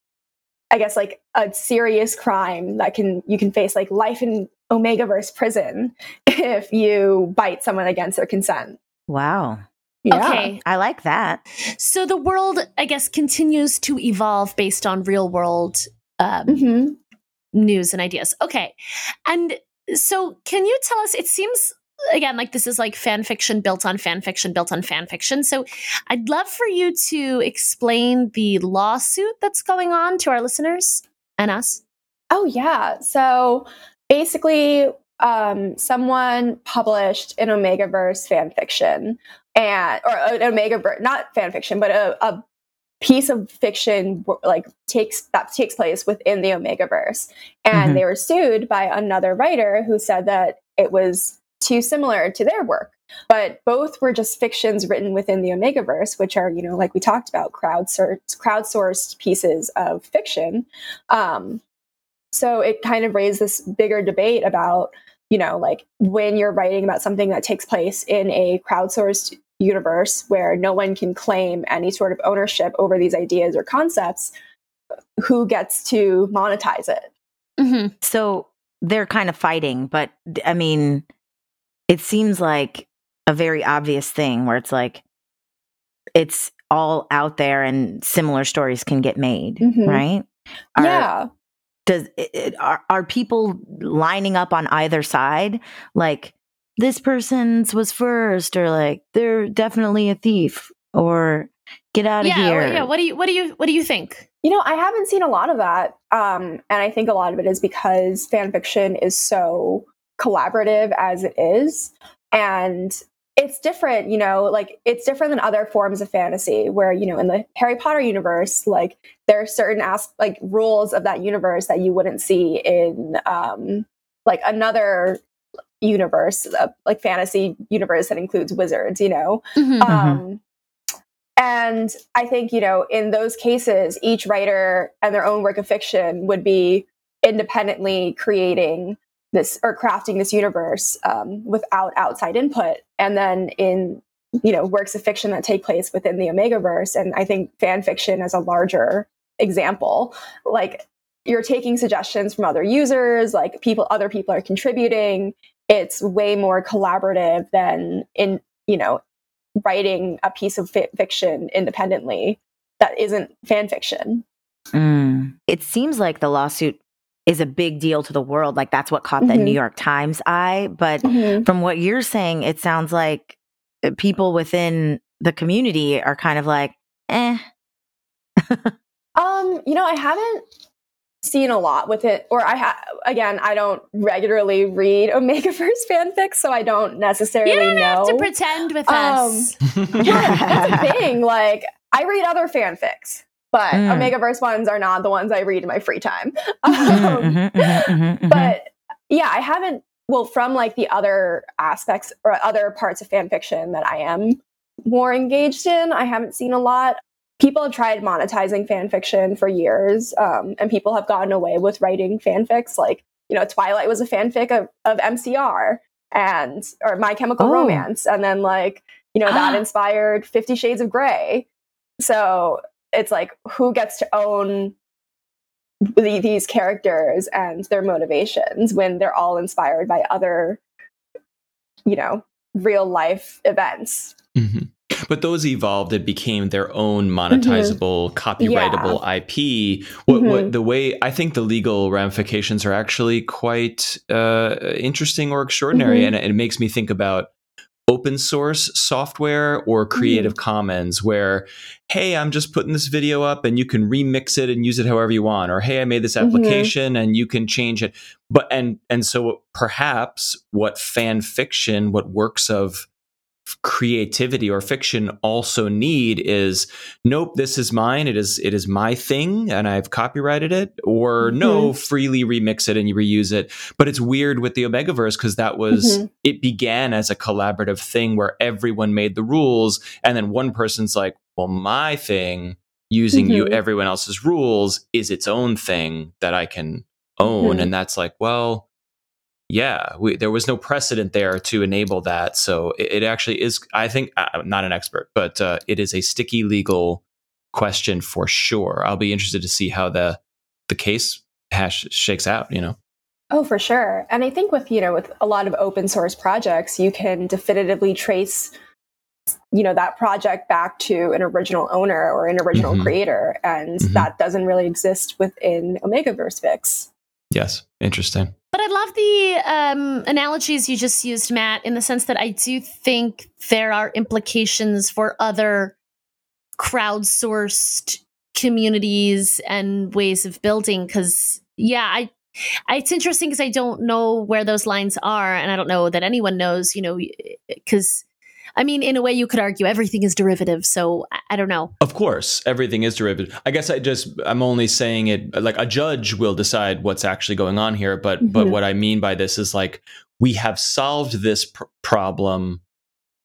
i guess like a serious crime that can you can face like life in omegaverse prison <laughs> if you bite someone against their consent wow yeah. Okay. I like that. So the world, I guess, continues to evolve based on real world um, mm-hmm. news and ideas. Okay. And so can you tell us, it seems again like this is like fan fiction built on fan fiction built on fan fiction. So i'd love for you to explain the lawsuit that's going on to our listeners and us. Oh yeah. So basically um, someone published an omegaverse fan fiction and or an omega not fan fiction but a, a piece of fiction like takes that takes place within the omegaverse. And mm-hmm. they were sued by another writer who said that it was too similar to their work. But both were just fictions written within the Omegaverse, which are, you know, like we talked about, crowdsourced, crowdsourced pieces of fiction. Um, so it kind of raised this bigger debate about, you know, like when you're writing about something that takes place in a crowdsourced universe where no one can claim any sort of ownership over these ideas or concepts, who gets to monetize it? Mm-hmm. So they're kind of fighting, but I mean, it seems like a very obvious thing where it's like it's all out there and similar stories can get made, mm-hmm. right? Are, yeah. Does it, are are people lining up on either side like this person's was first or like they're definitely a thief or get out of yeah, here. Yeah, what do you what do you what do you think? You know, I haven't seen a lot of that. Um, and I think a lot of it is because fan fiction is so collaborative as it is. And it's different, you know, like it's different than other forms of fantasy where, you know, in the Harry Potter universe, like there are certain as- like rules of that universe that you wouldn't see in um like another universe, uh, like fantasy universe that includes wizards, you know. Mm-hmm. Um and I think, you know, in those cases, each writer and their own work of fiction would be independently creating this or crafting this universe um, without outside input. And then in you know works of fiction that take place within the Omegaverse, and I think fan fiction as a larger example, like you're taking suggestions from other users, like people, other people are contributing. It's way more collaborative than in you know writing a piece of fiction independently that isn't fan fiction. Mm. It seems like the lawsuit is a big deal to the world. Like that's what caught the Mhm. New York Times eye. But Mhm. from what you're saying, it sounds like uh, people within the community are kind of like, eh. Um, you know, I haven't seen a lot with it, or I have. Again, I don't regularly read Omegaverse <laughs> fanfic, so I don't necessarily You don't know. have to pretend with Um, us. That's a <laughs> thing. Like, I read other fanfics, but Mm. Omegaverse ones are not the ones I read in my free time. <laughs> Mhm, Um, mhm, mhm, mhm, mhm. but yeah, I haven't. Well, from like the other aspects or other parts of fan fiction that I am more engaged in, I haven't seen a lot. People have tried monetizing fan fiction for years, um, and people have gotten away with writing fanfics. Like, you know, Twilight was a fanfic of, of MCR and or My Chemical Oh. Romance, and then like, you know, that inspired Fifty Shades of Grey. So it's like, who gets to own the, these characters and their motivations when they're all inspired by other, you know, real life events. Mhm. But those evolved and became their own monetizable, copyrightable IP. What, what the way I think the legal ramifications are actually quite uh, interesting or extraordinary, Mhm. and it makes me think about open source software or Creative Commons, where hey, I'm just putting this video up and you can remix it and use it however you want, or hey, I made this Mhm. application and you can change it. But and and so perhaps what fan fiction, what works of creativity or fiction also need is nope this is mine it is it is my thing and i've copyrighted it or no freely remix it and you reuse it but it's weird with the omegaverse because that was Mhm. it began as a collaborative thing where everyone made the rules and then one person's like well my thing using you Mhm. everyone else's rules is its own thing that i can own Mhm. and that's like well yeah, we, there was no precedent there to enable that. So it, it actually is, I think, I'm not an expert, but uh, it is a sticky legal question for sure. I'll be interested to see how the the case hash shakes out. You know, Oh, for sure. And I think with, you know, with a lot of open source projects, you can definitively trace, you know, that project back to an original owner or an original Mhm. creator. And Mhm. that doesn't really exist within Omegaverse Fics. yes, interesting. But I love the um, analogies you just used, Matt, in the sense that I do think there are implications for other crowdsourced communities and ways of building. Because, yeah, I. It's interesting because I don't know where those lines are, and I don't know that anyone knows. You know, because I mean, in a way, you could argue everything is derivative. So I, don't know. Of course, everything is derivative. I guess I just I'm only saying it like a judge will decide what's actually going on here. But but Mhm. what I mean by this is like we have solved this pr- problem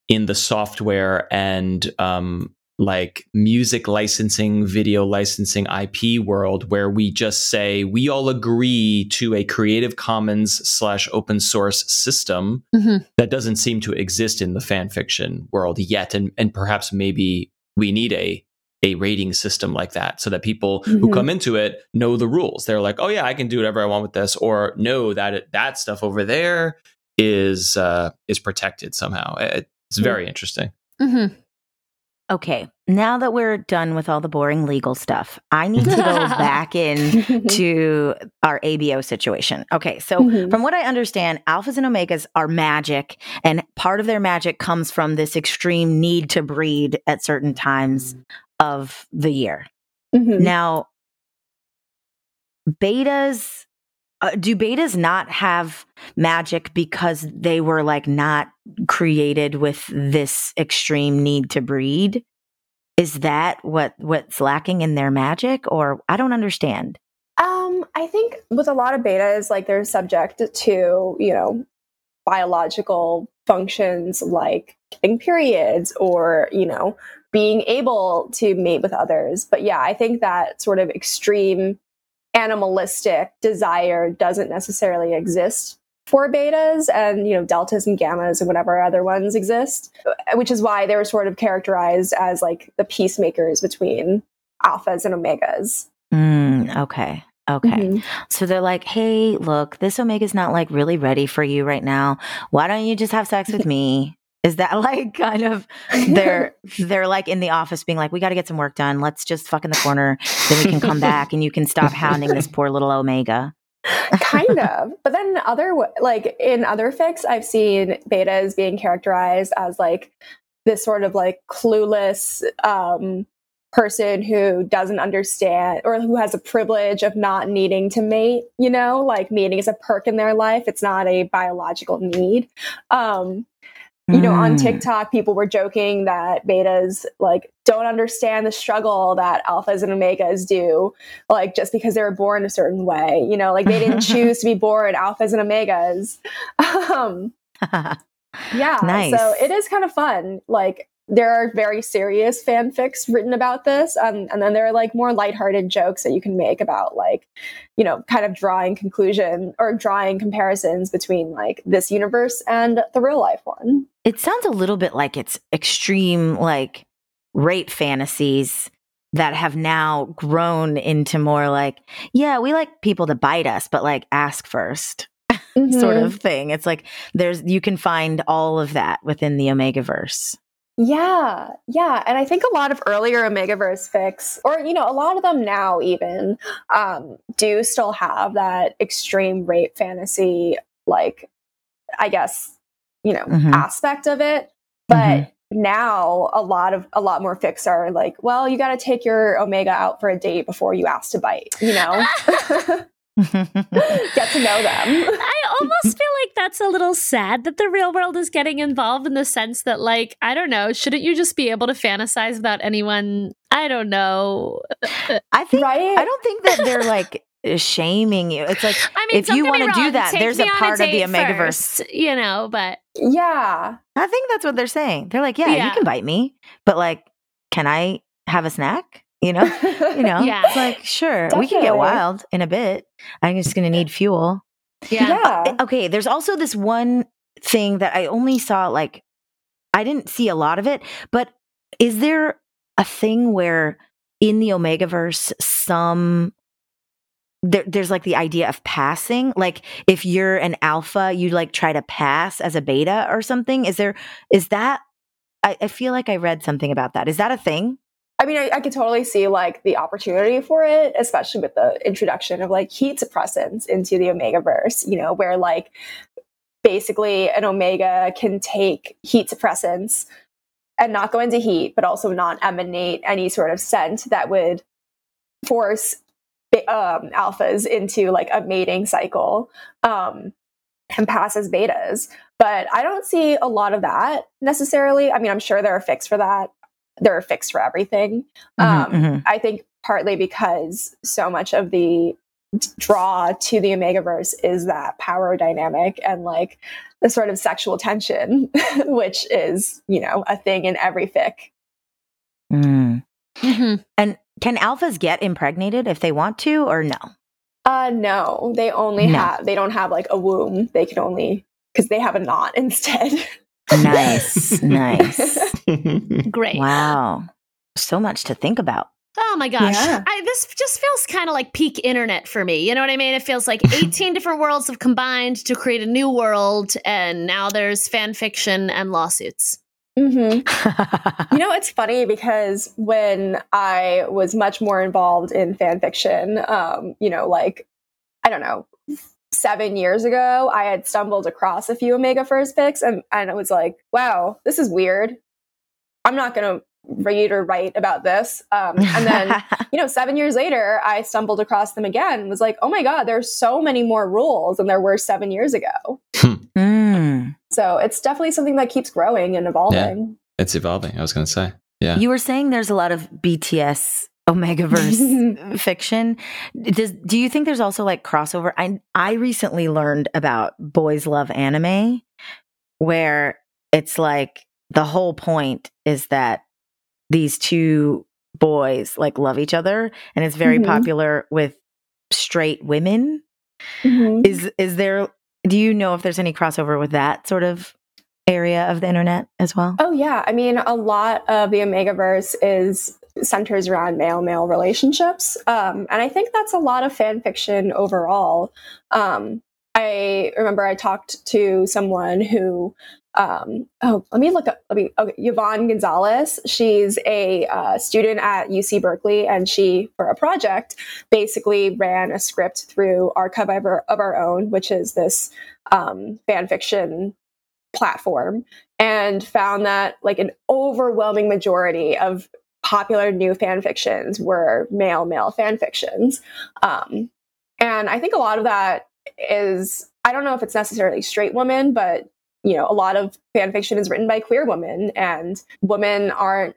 in the software and um, like music licensing, video licensing, IP world, where we just say we all agree to a Creative Commons slash open source system Mhm. that doesn't seem to exist in the fan fiction world yet, and and perhaps maybe we need a a rating system like that so that people who Mhm. come into it know the rules. They're like, oh yeah, I can do whatever I want with this, or no, that that stuff over there is uh, is protected somehow. It- It's very interesting. hmm Okay, now that we're done with all the boring legal stuff, I need to go <laughs> back in to our ABO situation. Okay, so Mhm. from what I understand, alphas and omegas are magic, and part of their magic comes from this extreme need to breed at certain times of the year. Mhm. Now, betas, uh, do betas not have magic because they were like not created with this extreme need to breed? Is that what what's lacking in their magic, or I don't understand? Um, I think with a lot of betas, like they're subject to, you know, biological functions like getting periods or, you know, being able to mate with others. But yeah, I think that sort of extreme animalistic desire doesn't necessarily exist for betas and you know deltas and gammas and whatever other ones exist which is why they were sort of characterized as like the peacemakers between alphas and omegas Mm, okay. Okay. Mhm. So they're like, hey, look, this Omega's not like really ready for you right now. Why don't you just have sex with <laughs> me? Is that <laughs> like kind of they're they're like in the office being like, we got to get some work done. Let's just fuck in the corner. Then we can come back and you can stop hounding this poor little Omega. kind <laughs> of. But then other like in other fics, I've seen betas being characterized as like this sort of like clueless um, person who doesn't understand or who has a privilege of not needing to mate. You know, like mating is a perk in their life. It's not a biological need. Um, you know, on Mm. TikTok, people were joking that betas like don't understand the struggle that alphas and omegas do, like just because they were born a certain way. You know, like they didn't <laughs> choose to be born alphas and omegas. <laughs> Um, <laughs> yeah, Nice. so it is kind of fun. Like there are very serious fanfics written about this, um, and then there are like more lighthearted jokes that you can make about like, you know, kind of drawing conclusion or drawing comparisons between like this universe and the real life one. it sounds a little bit like it's extreme like rape fantasies that have now grown into more like yeah we like people to bite us but like ask first <laughs> sort Mhm. of thing it's like there's you can find all of that within the omega verse Yeah, yeah, and I think a lot of earlier Omegaverse fics, or you know, a lot of them now even, um, do still have that extreme rape fantasy, like I guess you know Mhm. aspect of it. But now a lot of a lot more fics are like, well, you got to take your Omega out for a date before you ask to bite. You know, <laughs> get to know them. <laughs> I almost feel like that's a little sad that the real world is getting involved in the sense that, like, I don't know, shouldn't you just be able to fantasize without anyone? I don't know. i think Right? i don't think that they're like shaming you it's like I mean, If you wanna do that, there's a on part of the date Omegaverse. first, you know. But Yeah, i think that's what they're saying they're like yeah, you can bite me but like can i have a snack you know? You <laughs> know? Yeah. it's like sure we can get wild in a bit. I'm just gonna need fuel. Yeah, uh, yeah. Eh, okay there's also this one thing that i only saw like i didn't see a lot of it but is there a thing where in the omegaverse some there, there's like the idea of passing? Like if you're an alpha you like try to pass as a beta or something? Is there is that I, I feel like i read something about that. Is that a thing I mean, I, I could totally see like the opportunity for it, especially with the introduction of like heat suppressants into the Omega verse, you know, where like basically an Omega can take heat suppressants and not go into heat, but also not emanate any sort of scent that would force um, alphas into like a mating cycle um, and pass as betas. But I don't see a lot of that necessarily. I mean, I'm sure there are fics for that. There are fics for everything. Mhm, Um, mhm. I think partly because so much of the draw to the Omegaverse is that power dynamic and like the sort of sexual tension, <laughs> which is, you know, a thing in every fic. Mm. Mhm. and can alphas get impregnated if they want to or no Uh no, they only No. have they don't have like a womb. They can only because they have a knot <laughs> instead. Nice nice <laughs> great. wow so much to think about Oh my gosh. Yeah. I, this just feels kind of like peak internet for me. You know what I mean? It feels like <laughs> 18 different worlds have combined to create a new world, and now there's fan fiction and lawsuits. hmm <laughs> You know, it's funny because when I was much more involved in fan fiction, um, you know, like, I don't know, seven years ago, I had stumbled across a few Omegaverse fics and, and it was like, wow, this is weird. I'm not going to read or write about this. Um, and then, <laughs> you know, seven years later, I stumbled across them again and was like, oh my God, there's so many more rules than there were seven years ago. Mm. So it's definitely something that keeps growing and evolving. It's evolving. I was going to say. Yeah. you were saying there's a lot of bts omegaverse <laughs> fiction. Does do you think there's also like crossover? I i recently learned about boys love anime where it's like the whole point is that these two boys like love each other and it's very Mhm. popular with straight women. Mhm. is is there do you know if there's any crossover with that sort of area of the internet as well? Oh yeah, I mean a lot of the Omegaverse is centers around male male relationships, um, and I think that's a lot of fan fiction overall. Um, I remember I talked to someone who um, oh, let me look up. Let me. Okay, Yvonne Gonzalez. She's a uh, student at UC Berkeley, and she, for a project, basically ran a script through Archive of Our, of Our Own, which is this um, fan fiction platform, and found that like an overwhelming majority of popular new fan fictions were male male fan fictions, um, and I think a lot of that is I don't know if it's necessarily straight women, but you know, a lot of fan fiction is written by queer women and women aren't,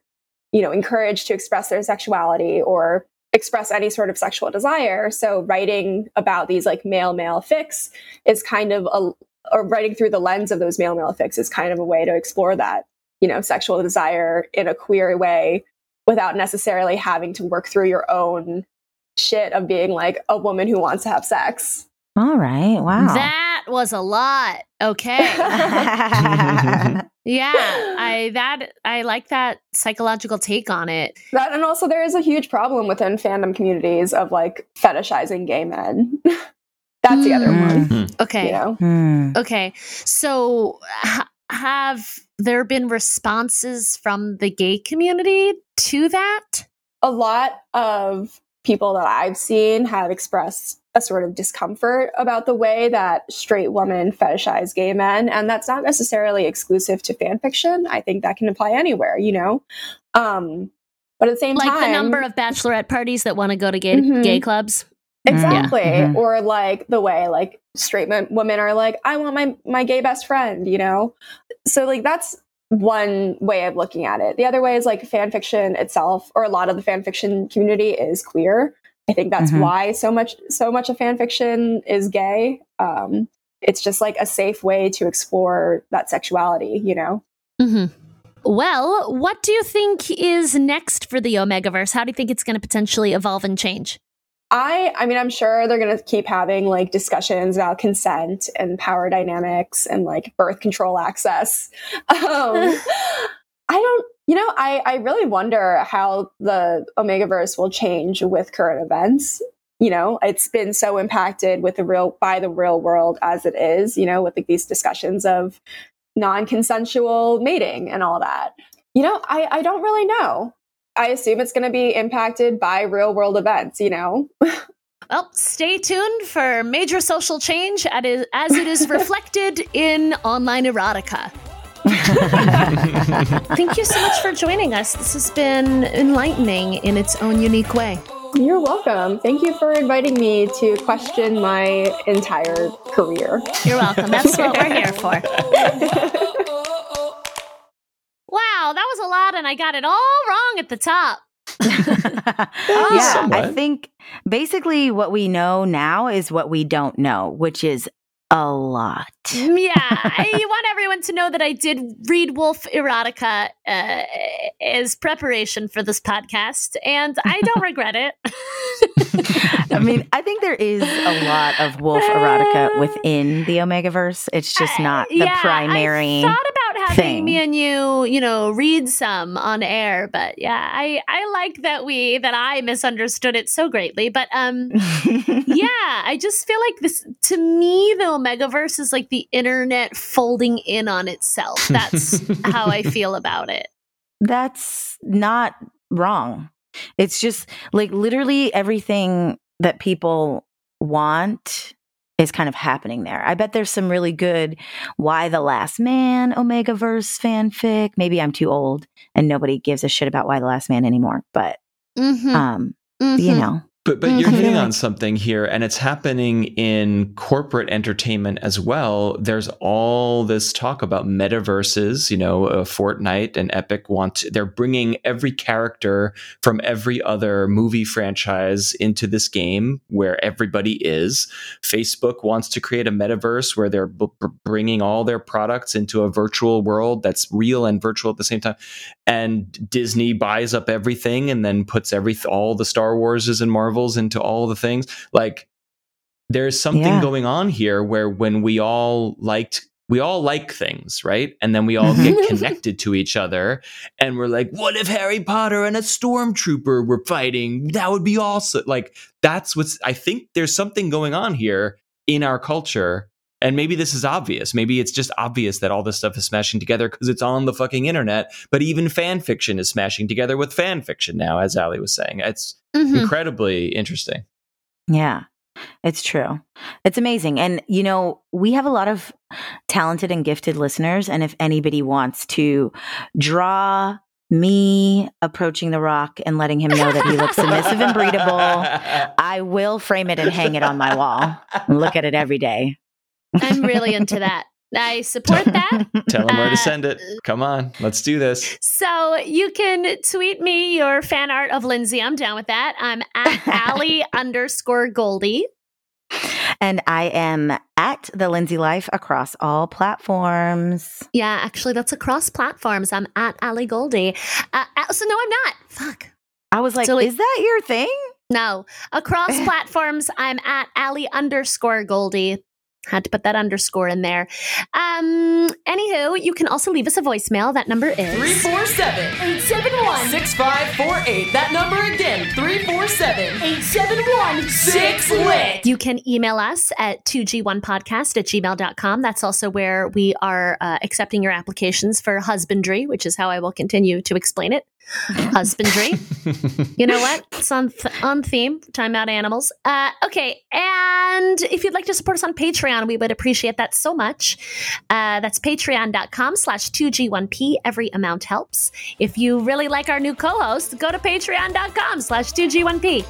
you know, encouraged to express their sexuality or express any sort of sexual desire. So writing about these like male male fics is kind of a or writing through the lens of those male male fics is kind of a way to explore that, you know, sexual desire in a queer way without necessarily having to work through your own shit of being like a woman who wants to have sex. All right. Wow. That was a lot. Okay. <laughs> yeah, I that I like that psychological take on it. That and also there is a huge problem within fandom communities of like fetishizing gay men. <laughs> That's the other Mm. one. Okay. You know? Hmm. Okay. So ha- have there been responses from the gay community to that? A lot of people that I've seen have expressed a sort of discomfort about the way that straight women fetishize gay men. And that's not necessarily exclusive to fan fiction. I think that can apply anywhere, you know? Um, but at the same Like time, like the number of bachelorette parties that want to go to gay Mhm. gay clubs? Exactly. Yeah. Mhm. Or like the way like straight men, women are like, I want my my gay best friend, you know? So like that's one way of looking at it. The other way is like fan fiction itself, or a lot of the fan fiction community is queer. I think that's Mhm. why so much so much of fan fiction is gay. Um, it's just like a safe way to explore that sexuality, you know? Mm-hmm. Well, what do you think is next for the Omegaverse? How do you think it's going to potentially evolve and change? I I mean I'm sure they're going to keep having like discussions about consent and power dynamics and like birth control access. <laughs> Um, I don't you know I I really wonder how the Omegaverse will change with current events. You know, it's been so impacted with the real by the real world as it is, you know, with like these discussions of non-consensual mating and all that. You know, I I don't really know. I assume it's going to be impacted by real world events, you know? <laughs> Well, stay tuned for major social change as it is reflected <laughs> in online erotica. <laughs> Thank you so much for joining us. This has been enlightening in its own unique way. You're welcome. Thank you for inviting me to question my entire career. You're welcome. That's what we're here for. Wow, that was a lot, and I got it all wrong at the top. <laughs> yeah, I think basically what we know now is what we don't know, which is a lot. Yeah, I <laughs> want everyone to know that I did read Wolf Erotica uh, as preparation for this podcast, and I don't <laughs> regret it. I mean, I think there is a lot of wolf erotica within the Omegaverse. It's just not the Yeah, primary. I thought about having thing. me and you, you know, read some on air, but yeah, I I like that we that I misunderstood it so greatly. But um, <laughs> yeah, I just feel like this to me, the Omegaverse is like the internet folding in on itself. <laughs> That's how I feel about it. That's not wrong. It's just like literally everything that people want is kind of happening there. I bet there's some really good Y the Last Man Omegaverse fanfic. Maybe I'm too old and nobody gives a shit about Y the Last Man anymore, but Mhm, um, you mhm. know. But but you're hitting on something here, and it's happening in corporate entertainment as well. There's all this talk about metaverses. You know, uh, Fortnite and Epic want to, they're bringing every character from every other movie franchise into this game where everybody is. Facebook wants to create a metaverse where they're b- bringing all their products into a virtual world that's real and virtual at the same time. And Disney buys up everything and then puts every all the Star Warses and Marvels into all the things. Like there's something Yeah. going on here where when we all liked we all like things, right? And then we all mm-hmm. get <laughs> connected to each other and we're like, what if Harry Potter and a stormtrooper were fighting? That would be awesome. Like that's what's I think there's something going on here in our culture And maybe this is obvious. Maybe it's just obvious that all this stuff is smashing together because it's on the fucking internet. But even fan fiction is smashing together with fan fiction now, as Allie was saying. It's Mhm. incredibly interesting. Yeah, it's true. It's amazing. And, you know, we have a lot of talented and gifted listeners. And if anybody wants to draw me approaching the rock and letting him know that he looks submissive and breedable, <laughs> I will frame it and hang it on my wall and look at it every day. I'm really into that. I support that. <laughs> Tell him where to Uh, send it. Come on, let's do this. So you can tweet me your fan art of Lindsay. I'm down with that. I'm at <laughs> Allie underscore Goldie. And I am at the Lindsay Life across all platforms. Yeah, actually, that's across platforms. I'm at Allie Goldie. Uh, uh, so no, I'm not. Fuck. I was like, So, like- is that your thing? No, across <laughs> platforms, I'm at Allie underscore Goldie. Had to put that underscore in there. Um, anywho, you can also leave us a voicemail. That number is 347 871 6548. That number again 347 871 6 lit. You can email us at 2g1podcast at gmail.com. That's also where we are uh, accepting your applications for husbandry, which is how I will continue to explain it. <laughs> Husbandry. you know what? It's on, th- on theme. Time out animals. Uh, okay. And if you'd like to support us on Patreon, we would appreciate that so much. Uh, that's patreon.com slash 2G1P. Every amount helps. If you really like our new co-host, go to patreon.com slash 2G1P.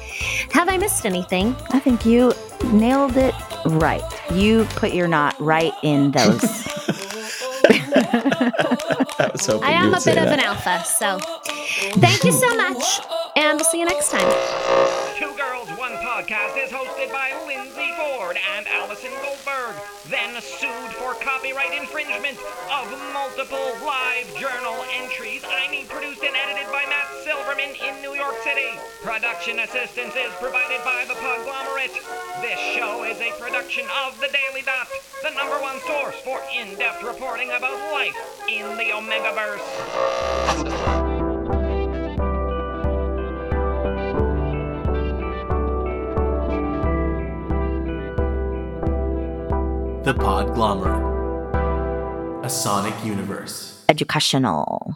Have I missed anything? I think you nailed it right. You put your knot right in those. <laughs> <laughs> I was hoping I am a say bit of an alpha, so thank you so much, and we'll see you next time. Two Girls, One Podcast is hosted by Lindsay Ford and Allison Goldberg, then sued for copyright infringement of multiple live journal entries. I need produced and edited by Matt Silverman in New York City. Production assistance is provided by the Podglomerate. This show is a production of The Daily Dot, the number one source for in-depth reporting about life in the Omegaverse. The Podglomerate. A Sonic Universe. Educational.